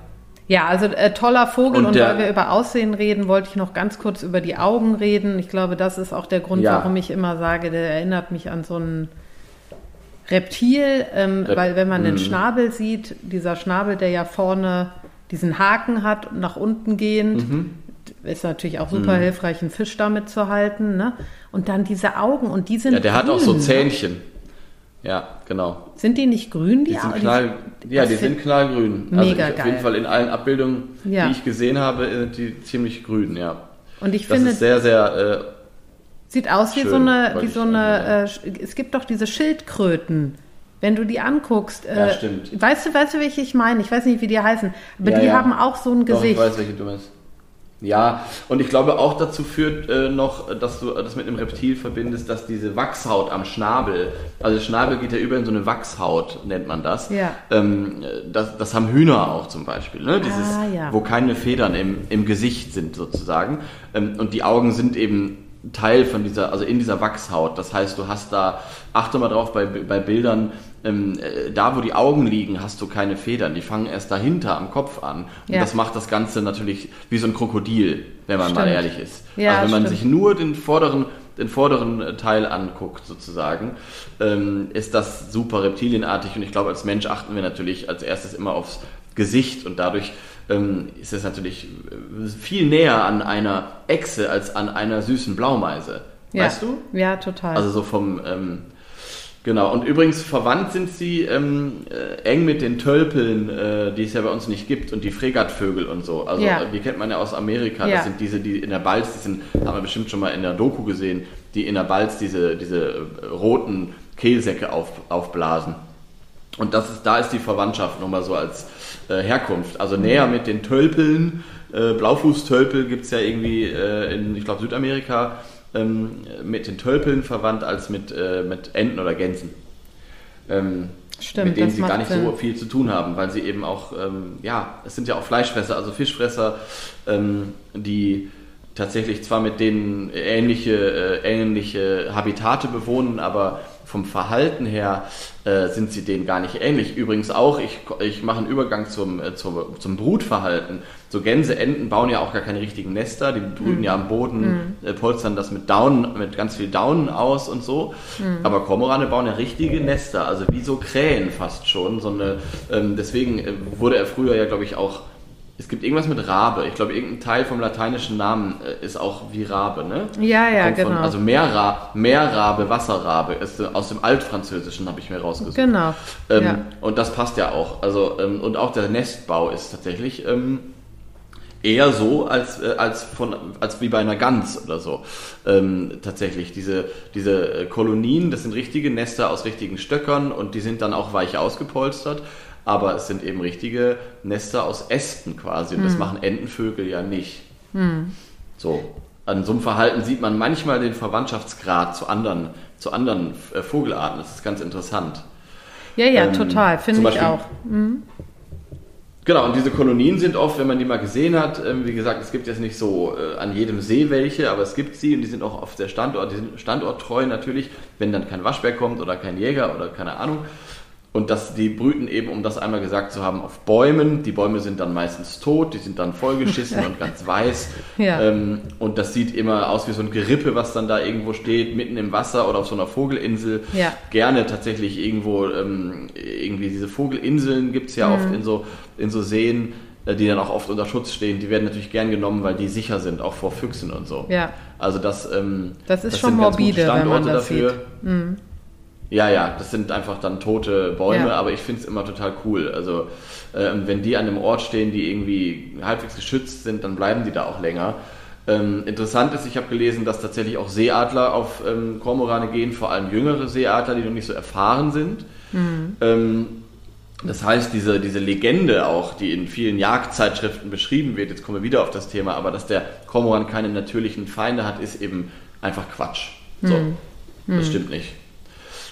ja, also äh, toller Vogel. Und, Und weil wir über Aussehen reden, wollte ich noch ganz kurz über die Augen reden. Ich glaube, das ist auch der Grund, Ja. warum ich immer sage, der erinnert mich an so ein Reptil, ähm, Rep- weil wenn man den Mhm. Schnabel sieht, dieser Schnabel, der ja vorne diesen Haken hat und nach unten gehend, Mhm. ist natürlich auch super hilfreich, einen Fisch damit zu halten. Ne? Und dann diese Augen und die sind Ja, der hat auch grün, so ne? Zähnchen. Ja, genau. Sind die nicht grün, die Die sind Augen? knall, ja, das die sind knallgrün. also Mega ich, auf geil. jeden Fall in allen Abbildungen, Ja. die ich gesehen habe, sind die ziemlich grün, ja. Und ich Das finde, ist sehr, sehr, sieht aus wie schön, so eine, wie so eine, äh, es gibt doch diese Schildkröten. Wenn du die anguckst, äh, Ja, stimmt. weißt du, weißt du, welche ich meine? Ich weiß nicht, wie die heißen, aber Ja, die ja. haben auch so ein äh, doch, ich Gesicht. weiß, welche du meinst. Ja, und ich glaube auch dazu führt äh, noch, dass du das mit einem Reptil verbindest, dass diese Wachshaut am Schnabel, also der Schnabel geht ja über in so eine Wachshaut, nennt man das. Ja. Ähm, das, das haben Hühner auch zum Beispiel, ne? Dieses, Ah, ja. wo keine Federn im, im Gesicht sind sozusagen. Ähm, und die Augen sind eben Teil von dieser, also in dieser Wachshaut. Das heißt, du hast da, achte mal drauf bei, bei Bildern, ähm, äh, da wo die Augen liegen, hast du keine Federn. Die fangen erst dahinter am Kopf an. Und Ja. das macht das Ganze natürlich wie so ein Krokodil, wenn man mal Stimmt. ehrlich ist. Ja, also wenn man stimmt. sich nur den vorderen, den vorderen Teil anguckt, sozusagen, ähm, ist das super reptilienartig. Und ich glaube, als Mensch achten wir natürlich als erstes immer aufs Gesicht und dadurch ähm, ist es natürlich äh, viel näher an einer Echse als an einer süßen Blaumeise. Ja. Weißt du? Ja, total. Also so vom, ähm, genau. Und übrigens verwandt sind sie ähm, äh, eng mit den Tölpeln, äh, die es ja bei uns nicht gibt und die Fregattvögel und so. Also Ja. äh, die kennt man ja aus Amerika. Ja. Das sind diese, die in der Balz, die sind, haben wir bestimmt schon mal in der Doku gesehen, die in der Balz diese, diese äh, roten Kehlsäcke auf, aufblasen. Und das ist, da ist die Verwandtschaft nochmal so als äh, Herkunft. Also näher mit den Tölpeln. Äh, Blaufußtölpel gibt es ja irgendwie äh, in, ich glaube, Südamerika ähm, mit den Tölpeln verwandt als mit, äh, mit Enten oder Gänsen. Ähm, Stimmt, mit denen sie gar nicht Sinn. so viel zu tun haben, weil sie eben auch, ähm, ja, es sind ja auch Fleischfresser, also Fischfresser, ähm, die tatsächlich zwar mit denen ähnliche, äh, ähnliche Habitate bewohnen, aber vom Verhalten her äh, sind sie denen gar nicht ähnlich. Übrigens auch, ich, ich mache einen Übergang zum, äh, zum, zum Brutverhalten. So Gänse, Enten bauen ja auch gar keine richtigen Nester, die brüten Mhm. ja am Boden, äh, polstern das mit Daunen, mit ganz viel Daunen aus und so. Mhm. Aber Kormorane bauen ja richtige Nester, also wie so Krähen fast schon. So eine, ähm, deswegen äh, wurde er früher ja, glaube ich, auch. Es gibt irgendwas mit Rabe. Ich glaube, irgendein Teil vom lateinischen Namen äh, ist auch wie Rabe, ne? Ja, ja, Kommt von- genau. also Meerra Meerrabe, Wasserrabe ist aus dem Altfranzösischen, habe ich mir rausgesucht. genau. Ähm, ja. Und das passt ja auch. Also, ähm, und auch der Nestbau ist tatsächlich ähm, eher so als, äh, als, von, als wie bei einer Gans oder so. Ähm, tatsächlich, diese, diese äh, Kolonien, das sind richtige Nester aus richtigen Stöckern und die sind dann auch weich ausgepolstert. Aber es sind eben richtige Nester aus Ästen quasi. Und das machen Entenvögel ja nicht. So. An so einem Verhalten sieht man manchmal den Verwandtschaftsgrad zu anderen, zu anderen äh, Vogelarten. Das ist ganz interessant. ja, ja, ähm, total. Finde ich auch. Genau, und diese Kolonien sind oft, wenn man die mal gesehen hat, ähm, wie gesagt, es gibt jetzt nicht so äh, an jedem See welche, aber es gibt sie und die sind auch auf der Standort, die sind standorttreu natürlich, wenn dann kein Waschbär kommt oder kein Jäger oder keine Ahnung. Und dass die brüten eben, um das einmal gesagt zu haben, auf Bäumen. Die Bäume sind dann meistens tot, die sind dann vollgeschissen und ganz weiß. Ja. Ähm, und das sieht immer aus wie so ein Gerippe, was dann da irgendwo steht, mitten im Wasser oder auf so einer Vogelinsel. Ja. Gerne tatsächlich irgendwo, ähm, irgendwie diese Vogelinseln gibt's ja Mhm. oft in so, in so Seen, äh, die dann auch oft unter Schutz stehen. Die werden natürlich gern genommen, weil die sicher sind, auch vor Füchsen und so. Ja. Also das, ähm, Das ist schon ganz gute morbide, wenn man Standorte das dafür. sieht. Mhm. Ja, ja, das sind einfach dann tote Bäume, Ja. aber ich finde es immer total cool. Also ähm, wenn die an einem Ort stehen, die irgendwie halbwegs geschützt sind, dann bleiben die da auch länger. Ähm, interessant ist, ich habe gelesen, dass tatsächlich auch Seeadler auf ähm, Kormorane gehen, vor allem jüngere Seeadler, die noch nicht so erfahren sind. Ähm, das heißt, diese, diese Legende auch, die in vielen Jagdzeitschriften beschrieben wird, jetzt kommen wir wieder auf das Thema, aber dass der Kormoran keine natürlichen Feinde hat, ist eben einfach Quatsch. So, das stimmt nicht.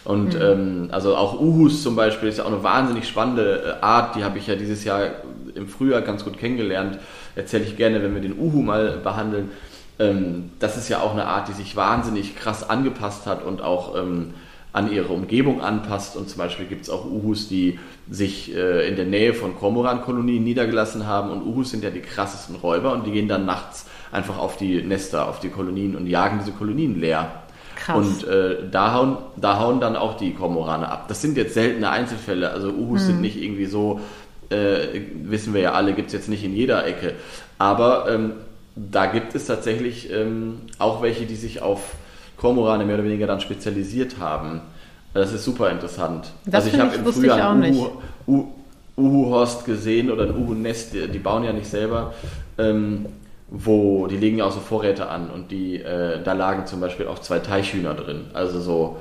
Und ähm, also auch Uhus zum Beispiel ist ja auch eine wahnsinnig spannende äh, Art, die habe ich ja dieses Jahr im Frühjahr ganz gut kennengelernt. Erzähle ich gerne, wenn wir den Uhu mal behandeln. Ähm, das ist ja auch eine Art, die sich wahnsinnig krass angepasst hat und auch ähm, an ihre Umgebung anpasst. Und zum Beispiel gibt es auch Uhus, die sich äh, in der Nähe von Kormoran-Kolonien niedergelassen haben. Und Uhus sind ja die krassesten Räuber und die gehen dann nachts einfach auf die Nester, auf die Kolonien und jagen diese Kolonien leer. Krass. Und äh, da, hauen, da hauen dann auch die Kormorane ab. Das sind jetzt seltene Einzelfälle. Also Uhus Mhm. sind nicht irgendwie so, äh, wissen wir ja alle, gibt es jetzt nicht in jeder Ecke. Aber ähm, da gibt es tatsächlich ähm, auch welche, die sich auf Kormorane mehr oder weniger dann spezialisiert haben. Das ist super interessant. Das also ich habe im Frühjahr einen. Uhu, Uhu, Uhu-Horst gesehen oder ein Uhu-Nest, die, die bauen ja nicht selber. Ähm, wo die legen ja auch so Vorräte an und die äh, da lagen zum Beispiel auch zwei Teichhühner drin. Also so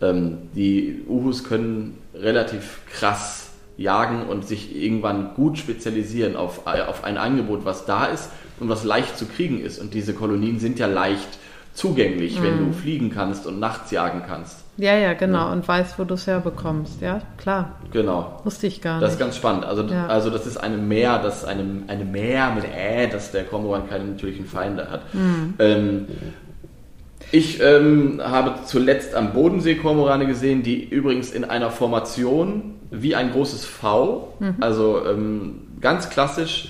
ähm, die Uhus können relativ krass jagen und sich irgendwann gut spezialisieren auf, auf ein Angebot, was da ist und was leicht zu kriegen ist. Und diese Kolonien sind ja leicht zugänglich, mhm. wenn du fliegen kannst und nachts jagen kannst. Ja, ja, genau. Ja. Und weißt, wo du es herbekommst. Ja, klar. Genau. Wusste ich gar nicht. Das ist ganz spannend. Also, ja. also das ist eine Meer, das eine, eine Meer mit Äh, dass der Kormoran keine natürlichen Feinde hat. Mhm. Ähm, ich ähm, habe zuletzt am Bodensee Kormorane gesehen, die übrigens in einer Formation wie ein großes V, mhm. also ähm, ganz klassisch,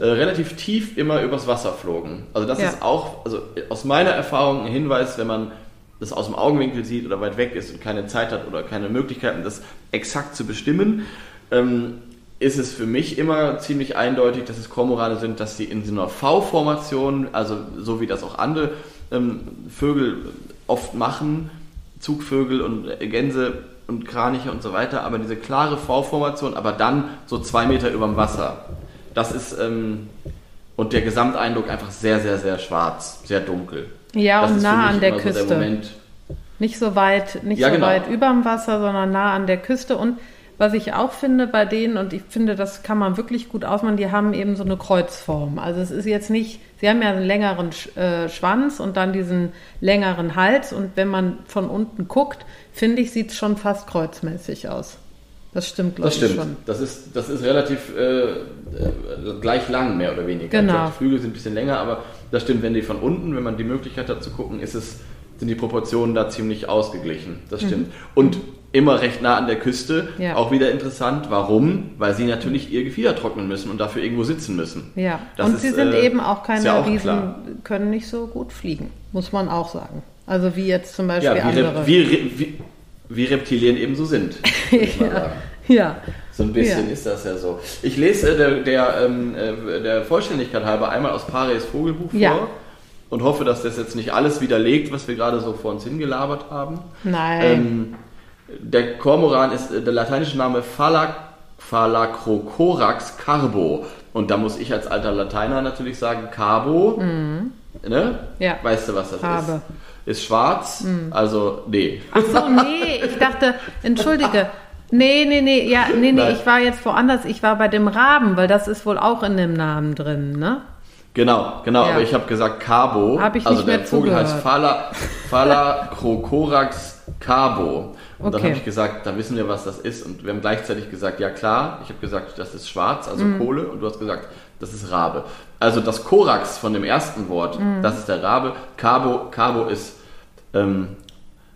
äh, relativ tief immer übers Wasser flogen. Also das ja. ist auch, also aus meiner Erfahrung ein Hinweis, wenn man das aus dem Augenwinkel sieht oder weit weg ist und keine Zeit hat oder keine Möglichkeiten, das exakt zu bestimmen, ähm, ist es für mich immer ziemlich eindeutig, dass es Kormorane sind, dass sie in so einer V-Formation, also so wie das auch andere ähm, Vögel oft machen, Zugvögel und Gänse und Kraniche und so weiter, aber diese klare V-Formation, aber dann so zwei Meter über dem Wasser. Das ist, ähm, und der Gesamteindruck einfach sehr, sehr, sehr schwarz, sehr dunkel. Ja, das und nah an der Küste. So der nicht so weit, nicht ja, so genau. weit überm Wasser, sondern nah an der Küste und was ich auch finde bei denen, und ich finde, das kann man wirklich gut ausmachen, die haben eben so eine Kreuzform. Also es ist jetzt nicht, sie haben ja einen längeren äh, Schwanz und dann diesen längeren Hals. Und wenn man von unten guckt, finde ich, sieht es schon fast kreuzmäßig aus. Das stimmt, glaube ich schon. Das ist, das ist relativ äh, äh, gleich lang, mehr oder weniger. Genau. Glaub, die Flügel sind ein bisschen länger, aber das stimmt, wenn die von unten, wenn man die Möglichkeit hat zu gucken, ist es, sind die Proportionen da ziemlich ausgeglichen. Das stimmt. Mhm. Und immer recht nah an der Küste. Ja. Auch wieder interessant. Warum? Weil sie natürlich ihr Gefieder trocknen müssen und dafür irgendwo sitzen müssen. Ja, das und ist, sie sind äh, eben auch keine ja auch Riesen, klar. können nicht so gut fliegen, muss man auch sagen. Also wie jetzt zum Beispiel ja, wie andere. Wie, wie, wie Reptilien eben so sind. ja. ja. So ein bisschen ja. ist das ja so. Ich lese äh, der, der, ähm, äh, der Vollständigkeit halber einmal aus Pares Vogelbuch vor. Ja und hoffe, dass das jetzt nicht alles widerlegt, was wir gerade so vor uns hingelabert haben. Nein. Ähm, der Kormoran ist der lateinische Name Phalacrocorax carbo. Und da muss ich als alter Lateiner natürlich sagen, Carbo. Mhm. Ne? Ja. Weißt du, was das Farbe. ist? Ist schwarz, mhm. also nee. Ach so, nee, ich dachte, entschuldige. Nee, nee, nee, ja, nee, nee, Nein. ich war jetzt woanders. Ich war bei dem Raben, weil das ist wohl auch in dem Namen drin, ne? Genau, genau, ja. aber ich habe gesagt Carbo. Hab ich also nicht der Vogel zugehört. heißt Phala, Phalacrocorax carbo. Und okay. dann habe ich gesagt, da wissen wir, was das ist. Und wir haben gleichzeitig gesagt, ja klar. Ich habe gesagt, das ist schwarz, also mm. Kohle. Und du hast gesagt, das ist Rabe. Also das Korax von dem ersten Wort, mm. das ist der Rabe. Carbo, Carbo ist ähm,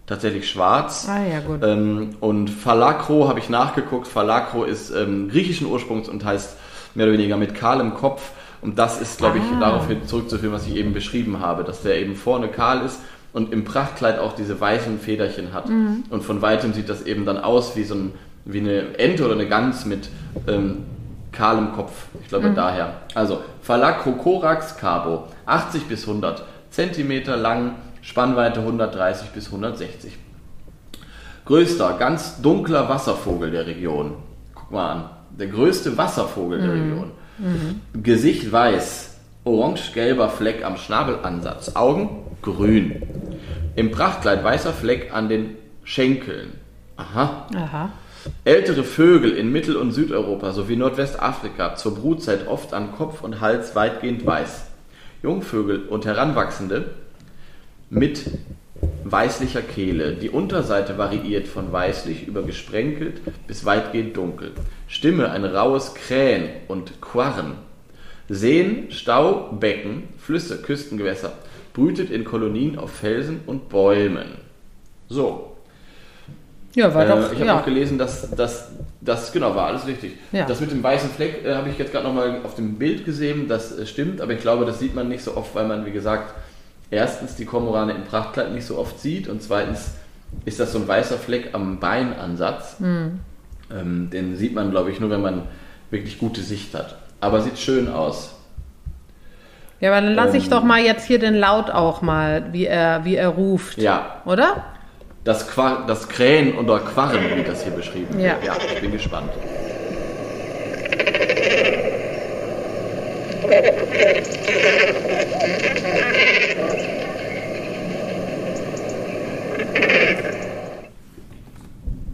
tatsächlich schwarz. Ah ja, gut. Ähm, und Phalakro habe ich nachgeguckt. Phalakro ist ähm, griechischen Ursprungs und heißt mehr oder weniger mit kahlem Kopf. Und das ist, glaube ich, ah. darauf zurückzuführen, was ich eben beschrieben habe, dass der eben vorne kahl ist und im Prachtkleid auch diese weißen Federchen hat. Mhm. Und von weitem sieht das eben dann aus wie so ein, wie eine Ente oder eine Gans mit ähm, kahlem Kopf. Ich glaube mhm. daher. Also Phalacrocorax cabo, 80 bis 100 Zentimeter lang, Spannweite 130 bis 160. Größter, ganz dunkler Wasservogel der Region. Guck mal an. Der größte Wasservogel mhm. der Region. Mhm. Gesicht weiß, orange-gelber Fleck am Schnabelansatz, Augen grün. Im Prachtkleid weißer Fleck an den Schenkeln. Aha. Aha. Ältere Vögel in Mittel- und Südeuropa sowie Nordwestafrika zur Brutzeit oft an Kopf und Hals weitgehend weiß. Jungvögel und Heranwachsende mit weißlicher Kehle. Die Unterseite variiert von weißlich über gesprenkelt bis weitgehend dunkel. Stimme ein raues Krähen und Quarren. Seen, Stau, Becken, Flüsse, Küstengewässer brütet in Kolonien auf Felsen und Bäumen. So. Ja, war doch. Äh, ich habe ja. auch gelesen, dass das, genau, war alles richtig. Ja. Das mit dem weißen Fleck äh, habe ich jetzt gerade nochmal auf dem Bild gesehen, das äh, stimmt, aber ich glaube, das sieht man nicht so oft, weil man, wie gesagt, erstens die Kormorane im Prachtkleid nicht so oft sieht und zweitens ist das so ein weißer Fleck am Beinansatz. Mhm. Ähm, den sieht man, glaube ich, nur, wenn man wirklich gute Sicht hat. Aber sieht schön aus. Ja, aber dann lasse ich ähm, doch mal jetzt hier den Laut auch mal, wie er, wie er ruft. Ja. Oder? Das, Qua das Krähen oder Quarren, wie das hier beschrieben ja. wird. Ja, ich bin gespannt.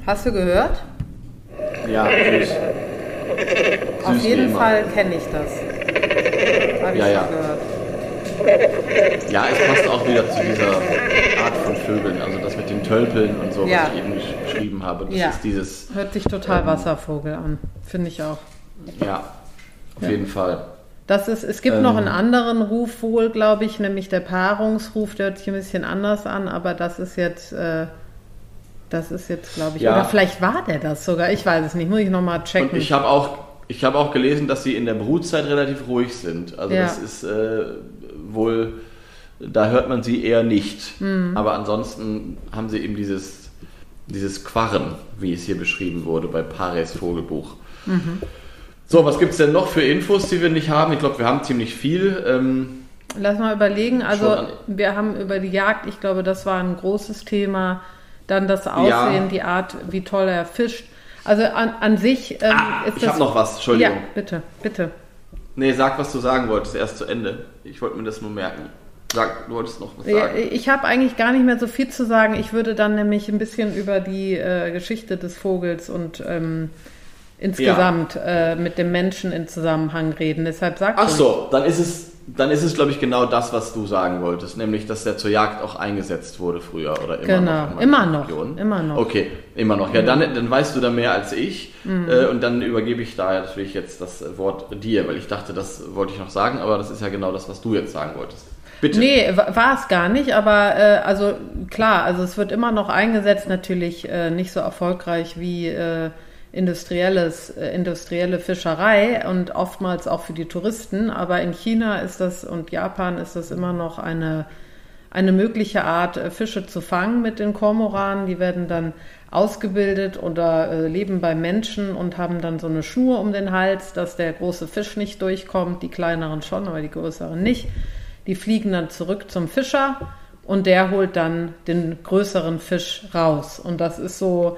Hast du gehört? Ja, süß. Auf Süß jeden. Fall kenne ich das. Habe ich Ja, schon ja. gehört. Ja, es passt auch wieder zu dieser Art von Vögeln, also das mit den Tölpeln und so, Ja. was ich eben gesch- beschrieben habe. Das Ja. ist dieses, Hört sich total Wasservogel an. Finde ich auch. ja, auf jeden Fall. Das ist, es gibt Ähm. noch einen anderen Ruf wohl, glaube ich, nämlich der Paarungsruf, der hört sich ein bisschen anders an, aber das ist jetzt, äh, das ist jetzt, glaube ich, Ja. oder vielleicht war der das sogar, ich weiß es nicht, muss ich nochmal checken. Und ich habe auch, ich habe auch gelesen, dass sie in der Brutzeit relativ ruhig sind. Also Ja. das ist äh, wohl, da hört man sie eher nicht. Mhm. Aber ansonsten haben sie eben dieses, dieses Quarren, wie es hier beschrieben wurde bei Pares Vogelbuch. Mhm. So, was gibt es denn noch für Infos, die wir nicht haben? Ich glaube, wir haben ziemlich viel. Ähm, Lass mal überlegen, also wir haben über die Jagd, ich glaube, das war ein großes Thema, dann das Aussehen, Ja. die Art, wie toll er fischt. Also an, an sich ähm, ah, ist ich das... habe noch was, Entschuldigung. Ja, bitte, bitte. Nee, sag, was du sagen wolltest, erst zu Ende. Ich wollte mir das nur merken. Sag, du wolltest noch was Ja, sagen. Ich habe eigentlich gar nicht mehr so viel zu sagen. Ich würde dann nämlich ein bisschen über die äh, Geschichte des Vogels und ähm, insgesamt äh, mit dem Menschen in Zusammenhang reden. Deshalb sag Ach so, dann ist es, dann ist es, glaube ich, genau das, was du sagen wolltest, nämlich, dass der zur Jagd auch eingesetzt wurde früher oder immer Genau, noch. manchen immer noch, immer noch. Mhm. Okay, immer noch. Ja, dann, dann weißt du da mehr als ich äh, und dann übergebe ich da natürlich jetzt das Wort dir, weil ich dachte, das wollte ich noch sagen, aber das ist ja genau das, was du jetzt sagen wolltest. Bitte. Nee, wa- war es gar nicht, aber äh, also klar, also es wird immer noch eingesetzt, natürlich äh, nicht so erfolgreich wie äh, industrielles, äh, industrielle Fischerei und oftmals auch für die Touristen, aber in China ist das und Japan ist das immer noch eine, eine mögliche Art, äh, Fische zu fangen mit den Kormoranen. Die werden dann ausgebildet oder äh, leben bei Menschen und haben dann so eine Schnur um den Hals, dass der große Fisch nicht durchkommt, die kleineren schon, aber die größeren nicht. Die fliegen dann zurück zum Fischer und der holt dann den größeren Fisch raus. Und das ist so,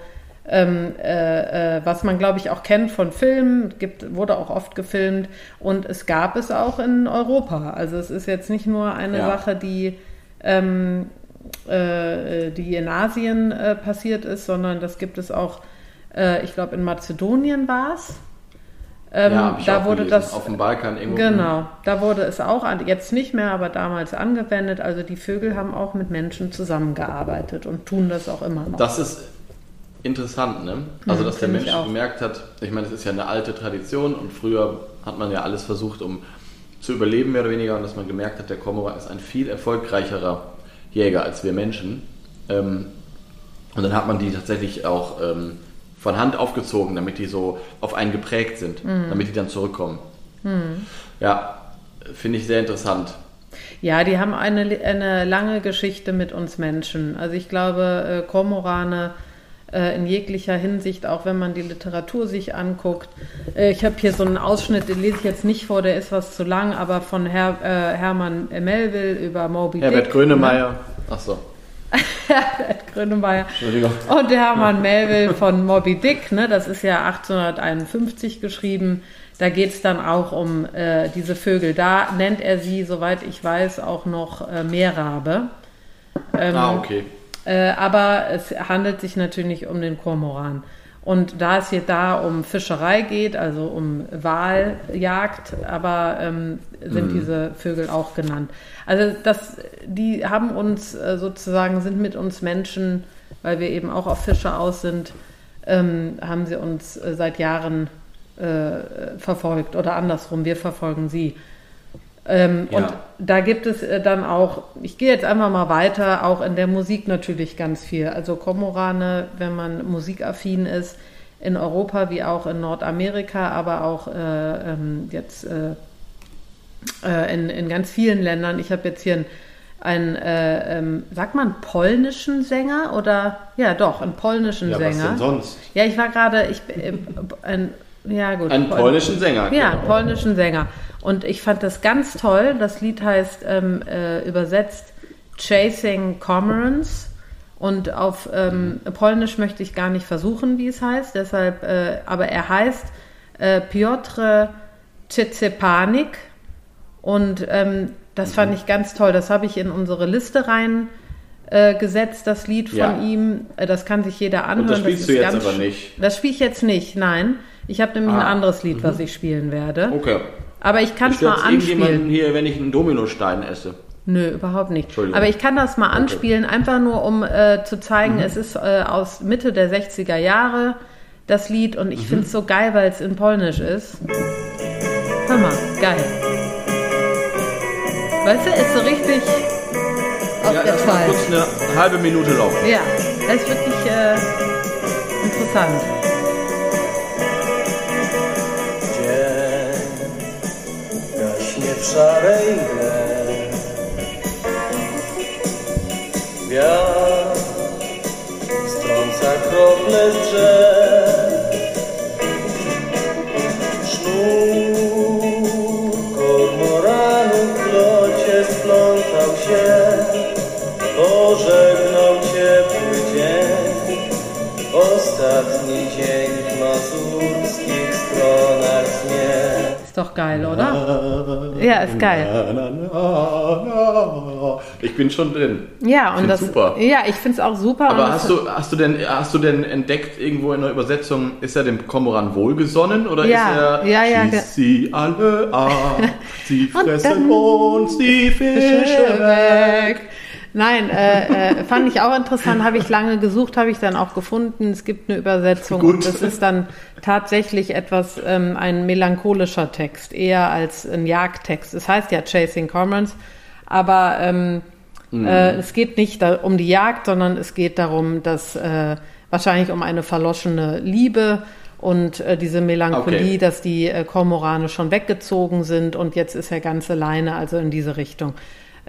ähm, äh, äh, was man glaube ich auch kennt von Filmen, gibt, wurde auch oft gefilmt und es gab es auch in Europa. Also es ist jetzt nicht nur eine Ja. Sache, die, ähm, äh, die in Asien äh, passiert ist, sondern das gibt es auch, äh, ich glaube in Mazedonien war es. Ähm, ja, da wurde gelesen. das auf dem Balkan irgendwo. Genau, da wurde es auch, an, jetzt nicht mehr, aber damals angewendet. Also die Vögel haben auch mit Menschen zusammengearbeitet und tun das auch immer noch. Das ist interessant, ne? Also, Mhm, dass der Mensch gemerkt hat, ich meine, das ist ja eine alte Tradition und früher hat man ja alles versucht, um zu überleben, mehr oder weniger, und dass man gemerkt hat, der Kormoran ist ein viel erfolgreicherer Jäger als wir Menschen. Ähm, und dann hat man die tatsächlich auch ähm, von Hand aufgezogen, damit die so auf einen geprägt sind, Mhm. damit die dann zurückkommen. Ja, finde ich sehr interessant. Ja, die haben eine, eine lange Geschichte mit uns Menschen. Also ich glaube, äh, Kormorane äh, in jeglicher Hinsicht, auch wenn man die Literatur sich anguckt. Äh, ich habe hier so einen Ausschnitt, den lese ich jetzt nicht vor, der ist was zu lang, aber von Her äh, Hermann Melville über Moby Herbert Dick. Grönemeyer. Ach so, Herbert Grönemeyer. Entschuldigung. Und der Hermann Melville von Moby Dick, ne, das ist ja 1851 geschrieben. Da geht's dann auch um äh, diese Vögel. Da nennt er sie, soweit ich weiß, auch noch äh, Meerrabe. Ähm, ah, okay. Äh, aber es handelt sich natürlich um den Kormoran. Und da es hier da um Fischerei geht, also um Waljagd, aber ähm, sind diese Vögel auch genannt. Also das, die haben uns äh, sozusagen, sind mit uns Menschen, weil wir eben auch auf Fische aus sind, ähm, haben sie uns äh, seit Jahren äh, verfolgt oder andersrum, wir verfolgen sie. Ähm, Ja. Und da gibt es äh, dann auch, ich gehe jetzt einfach mal weiter, auch in der Musik natürlich ganz viel. Also Kormorane, wenn man musikaffin ist, in Europa wie auch in Nordamerika, aber auch äh, ähm, jetzt äh, äh, in, in ganz vielen Ländern. Ich habe jetzt hier einen, einen äh, ähm, sagt man polnischen Sänger oder ja doch, einen polnischen Ja, was Sänger. denn sonst? Ja, ich war gerade, ich ein, ja gut. Einen Pol- polnischen Sänger. ja, genau. polnischen Sänger. Und ich fand das ganz toll. Das Lied heißt ähm, äh, übersetzt Chasing Cormorants. Und auf ähm, Polnisch möchte ich gar nicht versuchen, wie es heißt. Deshalb, äh, aber er heißt äh, Piotr Czepanik. Und ähm, das fand ich ganz toll. Das habe ich in unsere Liste rein äh, gesetzt, das Lied von Ja. ihm. Äh, Das kann sich jeder anhören. Und das spielst du ist jetzt aber nicht. Das spiele ich jetzt nicht, nein. Ich habe nämlich Ah, ein anderes Lied, was ich spielen werde. Okay. Aber ich kann es mal anspielen. hier, wenn ich einen Dominostein esse? Nö, überhaupt nicht. Aber ich kann das mal anspielen, einfach nur um äh, zu zeigen, Mhm. es ist äh, aus Mitte der 60er Jahre das Lied und Mhm. ich finde es so geil, weil es in Polnisch ist. Hör mal, geil. Weißt du, ist so richtig auf Ja, der Zeit. kurz eine halbe Minute laufen. Ja, das ist wirklich äh, interessant. W szarej mgle. Wiatr strąca krople z drzew. Geil, oder? Ja, ist geil. Ich bin schon drin. Ja, und Find's das. super. Ja, ich finde es auch super. Aber und hast du, hast, du denn, hast du denn entdeckt irgendwo in der Übersetzung, ist er dem Kormoran wohlgesonnen oder Ja, ist er ja, ja, schießt sie alle ab, sie Und fressen uns die Fische weg. Nein, äh, äh, fand ich auch interessant, habe ich lange gesucht, habe ich dann auch gefunden. Es gibt eine Übersetzung Gut. und das ist dann tatsächlich etwas, ähm, ein melancholischer Text, eher als ein Jagdtext. Es heißt ja Chasing Cormorants, aber ähm, Mhm. äh, es geht nicht da, um die Jagd, sondern es geht darum, dass äh, wahrscheinlich um eine verloschene Liebe und äh, diese Melancholie, Okay. dass die äh, Kormorane schon weggezogen sind und jetzt ist er ganz alleine, also in diese Richtung.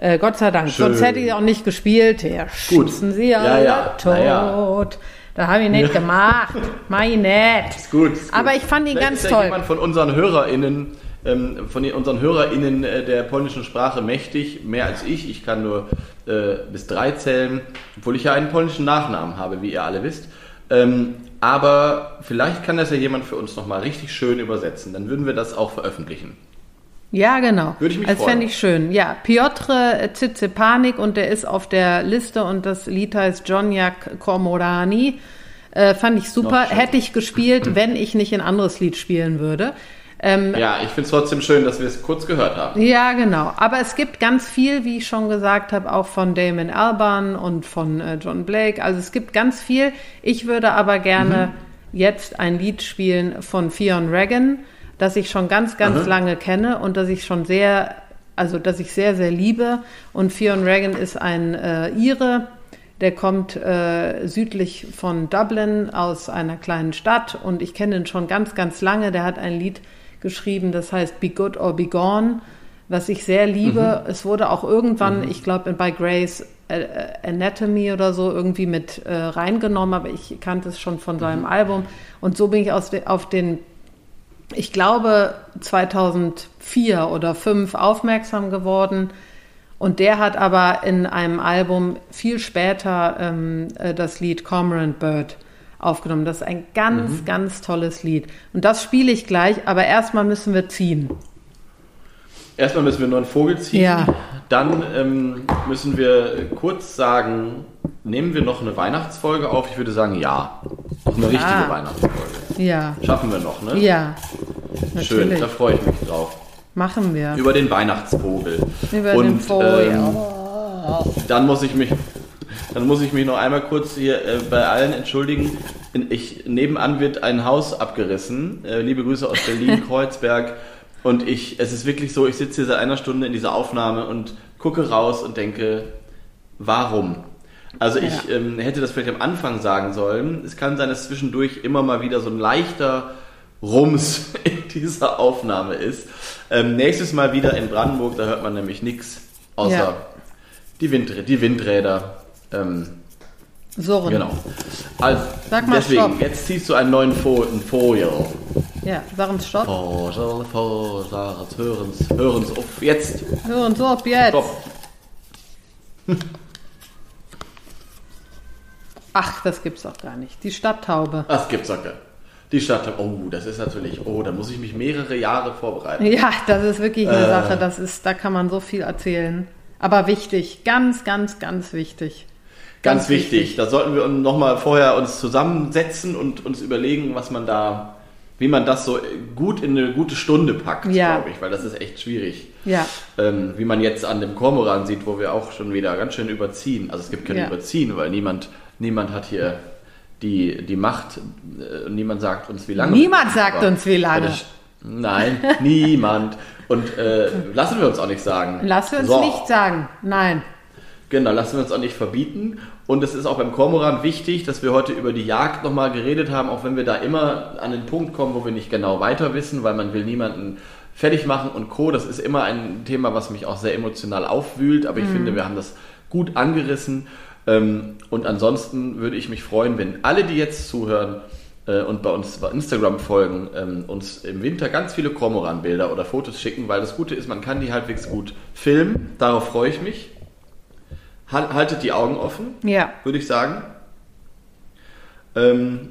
Äh, Gott sei Dank. Schön. Sonst hätte ich auch nicht gespielt. Ja, Gut. schießen sie Ja, alle ja. tot. Ja. Da habe ich nicht gemacht. Mach ich nicht. Ist gut, ist gut. Aber ich fand ihn Vielleicht ganz ist toll. jemand von unseren HörerInnen, ähm, von den- unseren HörerInnen äh, der polnischen Sprache mächtig, mehr als ich. Ich kann nur äh, bis drei zählen, obwohl ich ja einen polnischen Nachnamen habe, wie ihr alle wisst. Ähm, aber vielleicht kann das ja jemand für uns nochmal richtig schön übersetzen. Dann würden wir das auch veröffentlichen. Ja, genau. Würde ich mich das freuen. fände ich schön. Ja, Piotr Tsitsipanik und der ist auf der Liste und das Lied heißt Jonjak Kormorani. Äh, fand ich super. Hätte ich gespielt, wenn ich nicht ein anderes Lied spielen würde. Ähm, Ja, ich finde es trotzdem schön, dass wir es kurz gehört haben. Ja, genau. Aber es gibt ganz viel, wie ich schon gesagt habe, auch von Damon Albarn und von äh, John Blake. Also es gibt ganz viel. Ich würde aber gerne jetzt ein Lied spielen von Fionn Regan, das ich schon ganz, ganz lange kenne und das ich schon sehr, also das ich sehr, sehr liebe. Und Fionn Regan ist ein äh, Ire, der kommt äh, südlich von Dublin aus einer kleinen Stadt und ich kenne ihn schon ganz, ganz lange. Der hat ein Lied geschrieben, das heißt Be Good or Be Gone, was ich sehr liebe. Es wurde auch irgendwann, ich glaube bei Grace äh, Anatomy oder so irgendwie mit äh, reingenommen, aber ich kannte es schon von seinem Album. Und so bin ich aus de, auf den, ich glaube 2004 oder 2005 aufmerksam geworden. Und der hat aber in einem Album viel später ähm, äh, das Lied Cormorant Bird aufgenommen. Das ist ein ganz, ganz tolles Lied. Und das spiele ich gleich, aber erstmal müssen wir ziehen. Erstmal müssen wir nur einen Vogel ziehen. Ja. Dann ähm, müssen wir kurz sagen, nehmen wir noch eine Weihnachtsfolge auf? Ich würde sagen, ja. Noch eine richtige Ah. Weihnachtsfolge. Ja, Schaffen wir noch, ne? ja, Schön, natürlich. da freue ich mich drauf. Machen wir. Über den Weihnachtsvogel. Über Und den Vogel. ähm, dann muss ich mich, dann muss ich mich noch einmal kurz hier äh, bei allen entschuldigen. Ich, nebenan wird ein Haus abgerissen. Äh, liebe Grüße aus Berlin, Kreuzberg. Und ich, es ist wirklich so, ich sitze hier seit einer Stunde in dieser Aufnahme und gucke raus und denke, warum? Also ich Ja. ähm, hätte das vielleicht am Anfang sagen sollen. Es kann sein, dass zwischendurch immer mal wieder so ein leichter Rums in dieser Aufnahme ist. Ähm, nächstes Mal wieder in Brandenburg, da hört man nämlich nichts außer Ja. die, Wind, die Windräder. Ähm, Surren. genau. Also, Sag mal deswegen, Stopp. jetzt ziehst du einen neuen Fo ein Foil. Ja, uns Stopp. Vogel, Vogel, hören's, hören's auf. Jetzt. Hör uns auf jetzt. Stopp. Ach, das gibt's doch gar nicht. Die Stadttaube. Das gibt's doch gar Die Stadt, oh, das ist natürlich, oh, da muss ich mich mehrere Jahre vorbereiten. Ja, das ist wirklich eine Äh. Sache. Das ist, da kann man so viel erzählen. Aber wichtig, ganz, ganz, ganz wichtig. Ganz wichtig. Da sollten wir nochmal vorher uns zusammensetzen und uns überlegen, was man da wie man das so gut in eine gute Stunde packt, Ja. glaube ich, weil das ist echt schwierig. Ja. Ähm, wie man jetzt an dem Kormoran sieht, wo wir auch schon wieder ganz schön überziehen. Also es gibt kein Ja. Überziehen, weil niemand, niemand hat hier die, die Macht, äh, niemand sagt uns, wie lange. Niemand sagt Aber- uns, wie lange. Nein, niemand. Und äh, lassen wir uns auch nicht sagen. Lass wir uns So. nicht sagen. Nein. Genau, lassen wir uns auch nicht verbieten. Und es ist auch beim Kormoran wichtig, dass wir heute über die Jagd nochmal geredet haben, auch wenn wir da immer an den Punkt kommen, wo wir nicht genau weiter wissen, weil man will niemanden fertig machen und Co. Das ist immer ein Thema, was mich auch sehr emotional aufwühlt, aber ich finde, wir haben das gut angerissen. Ähm, Und ansonsten würde ich mich freuen, wenn alle, die jetzt zuhören äh, und bei uns bei Instagram folgen, ähm, uns im Winter ganz viele Kormoran-Bilder oder Fotos schicken, weil das Gute ist, man kann die halbwegs gut filmen. Darauf freue ich mich. Hal- Haltet die Augen offen, Ja. würde ich sagen. Ähm,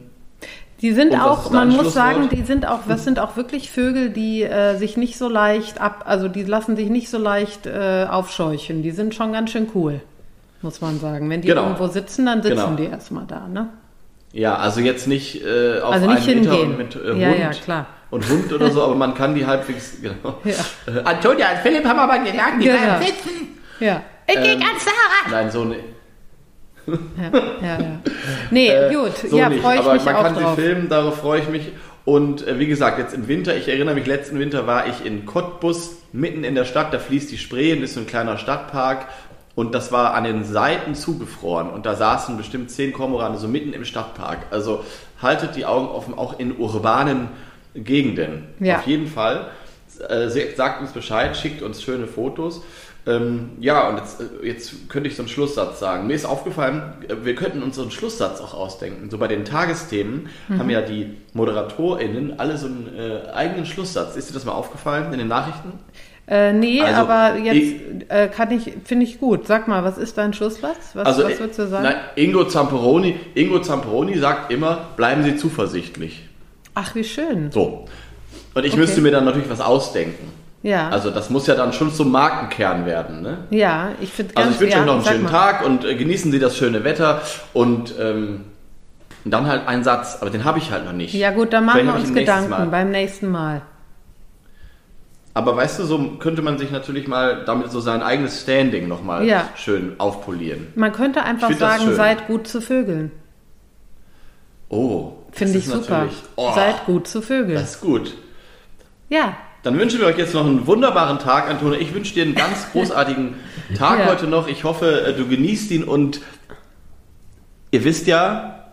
Die sind was auch, man muss sagen, die sind auch, das sind auch wirklich Vögel, die äh, sich nicht so leicht ab, also die lassen sich nicht so leicht äh, aufscheuchen. Die sind schon ganz schön cool, muss man sagen. Wenn die Genau. irgendwo sitzen, dann sitzen Genau. die erstmal da, ne? ja, also jetzt nicht äh, auf Also einen nicht Meter hingehen. und mit äh, Ja, Hund ja, klar. und Hund oder so, aber man kann die halbwegs. Genau. Ja. Äh, Antonia und Philipp haben aber gesagt, die Genau. bleiben sitzen. Ja. Ich Ähm, ganz Sarah. Nein, so nicht. Ja, ja, ja. Nee, Äh, gut. so ja, freue ich aber mich man auch kann drauf. sie filmen, darauf freue ich mich. Und äh, wie gesagt, jetzt im Winter, ich erinnere mich, letzten Winter war ich in Cottbus, mitten in der Stadt, da fließt die Spree, und ist so ein kleiner Stadtpark. Und das war an den Seiten zugefroren. Und da saßen bestimmt zehn Kormorane so mitten im Stadtpark. Also haltet die Augen offen, auch in urbanen Gegenden. Ja. Auf jeden Fall. Äh, sagt uns Bescheid, schickt uns schöne Fotos. Ähm, ja, und jetzt, äh, jetzt könnte ich so einen Schlusssatz sagen. Mir ist aufgefallen, äh, wir könnten uns so einen Schlusssatz auch ausdenken. So bei den Tagesthemen haben ja die ModeratorInnen alle so einen äh, eigenen Schlusssatz. Ist dir das mal aufgefallen in den Nachrichten? Äh, nee, Also, aber jetzt ich- äh, kann ich, finde ich gut. Sag mal, was ist dein Schlusssatz? Was, Also, was würdest du sagen? Nein, Ingo Zamperoni, Ingo Zamperoni sagt immer, bleiben Sie zuversichtlich. Ach, wie schön. So. Und ich Okay. müsste mir dann natürlich was ausdenken. Ja. Also das muss ja dann schon zum Markenkern werden, ne? ja, ich finde Also ich wünsche ja, euch noch einen schönen mal. Tag und äh, genießen Sie das schöne Wetter und ähm, dann halt ein Satz, aber den habe ich halt noch nicht. Ja gut, dann machen Vielleicht wir uns Gedanken beim nächsten Mal. Aber weißt du, so könnte man sich natürlich mal damit so sein eigenes Standing nochmal Ja. schön aufpolieren. Man könnte einfach sagen, seid gut zu Vögeln. Oh, Finde ich super. Oh, Seid gut zu Vögeln. Das ist gut. ja, Dann wünschen wir euch jetzt noch einen wunderbaren Tag, Antonia. Ich wünsche dir einen ganz großartigen Tag Ja. heute noch. Ich hoffe, äh, du genießt ihn und ihr wisst ja,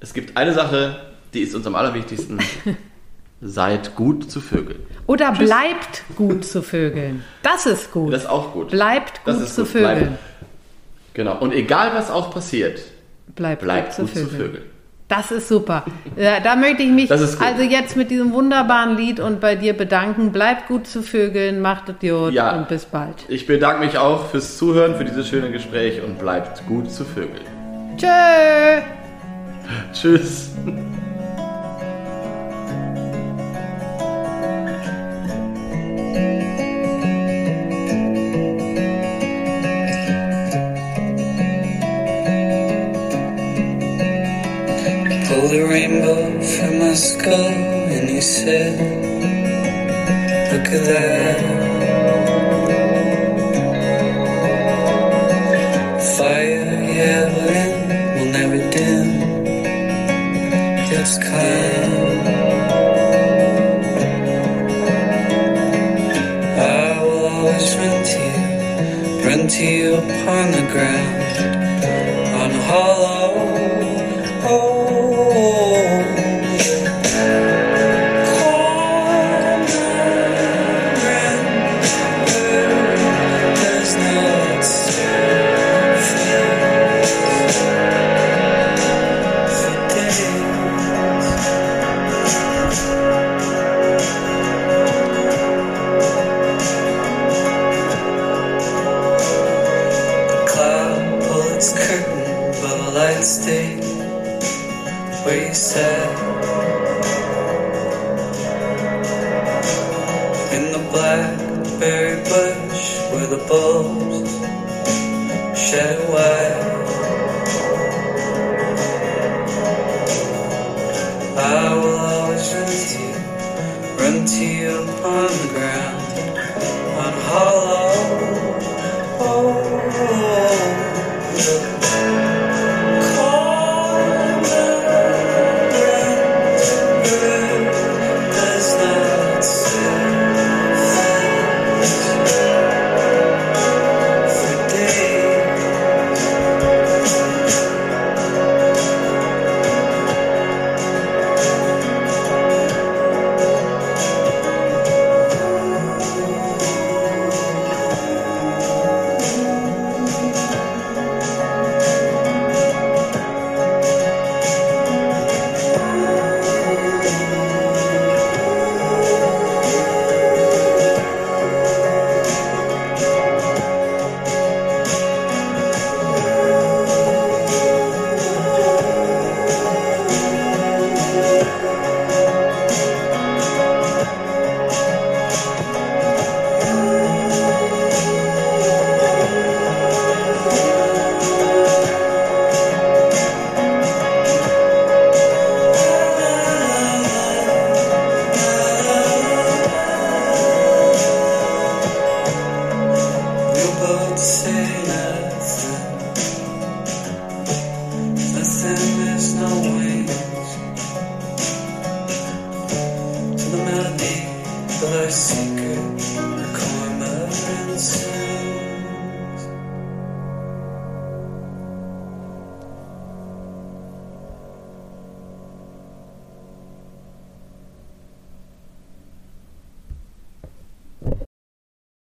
es gibt eine Sache, die ist uns am allerwichtigsten. Seid gut zu Vögeln. oder bleibt gut zu Vögeln. Das ist gut. Das ist auch gut. bleibt gut zu gut. Vögeln. Bleibt- Genau. Und egal was auch passiert, Bleibt, bleibt gut, gut zu Vögeln. Das ist super. Ja, da möchte ich mich also jetzt mit diesem wunderbaren Lied und bei dir bedanken. Bleibt gut zu Vögeln, macht gut Ja. und bis bald. Ich bedanke mich auch fürs Zuhören, für dieses schöne Gespräch und bleibt gut zu Vögeln. Tschö. Tschüss. Pulled a rainbow from my skull and he said, Look at that. Fire have within will never dim. It's kind. I will always to you, to you upon the ground, on hollow.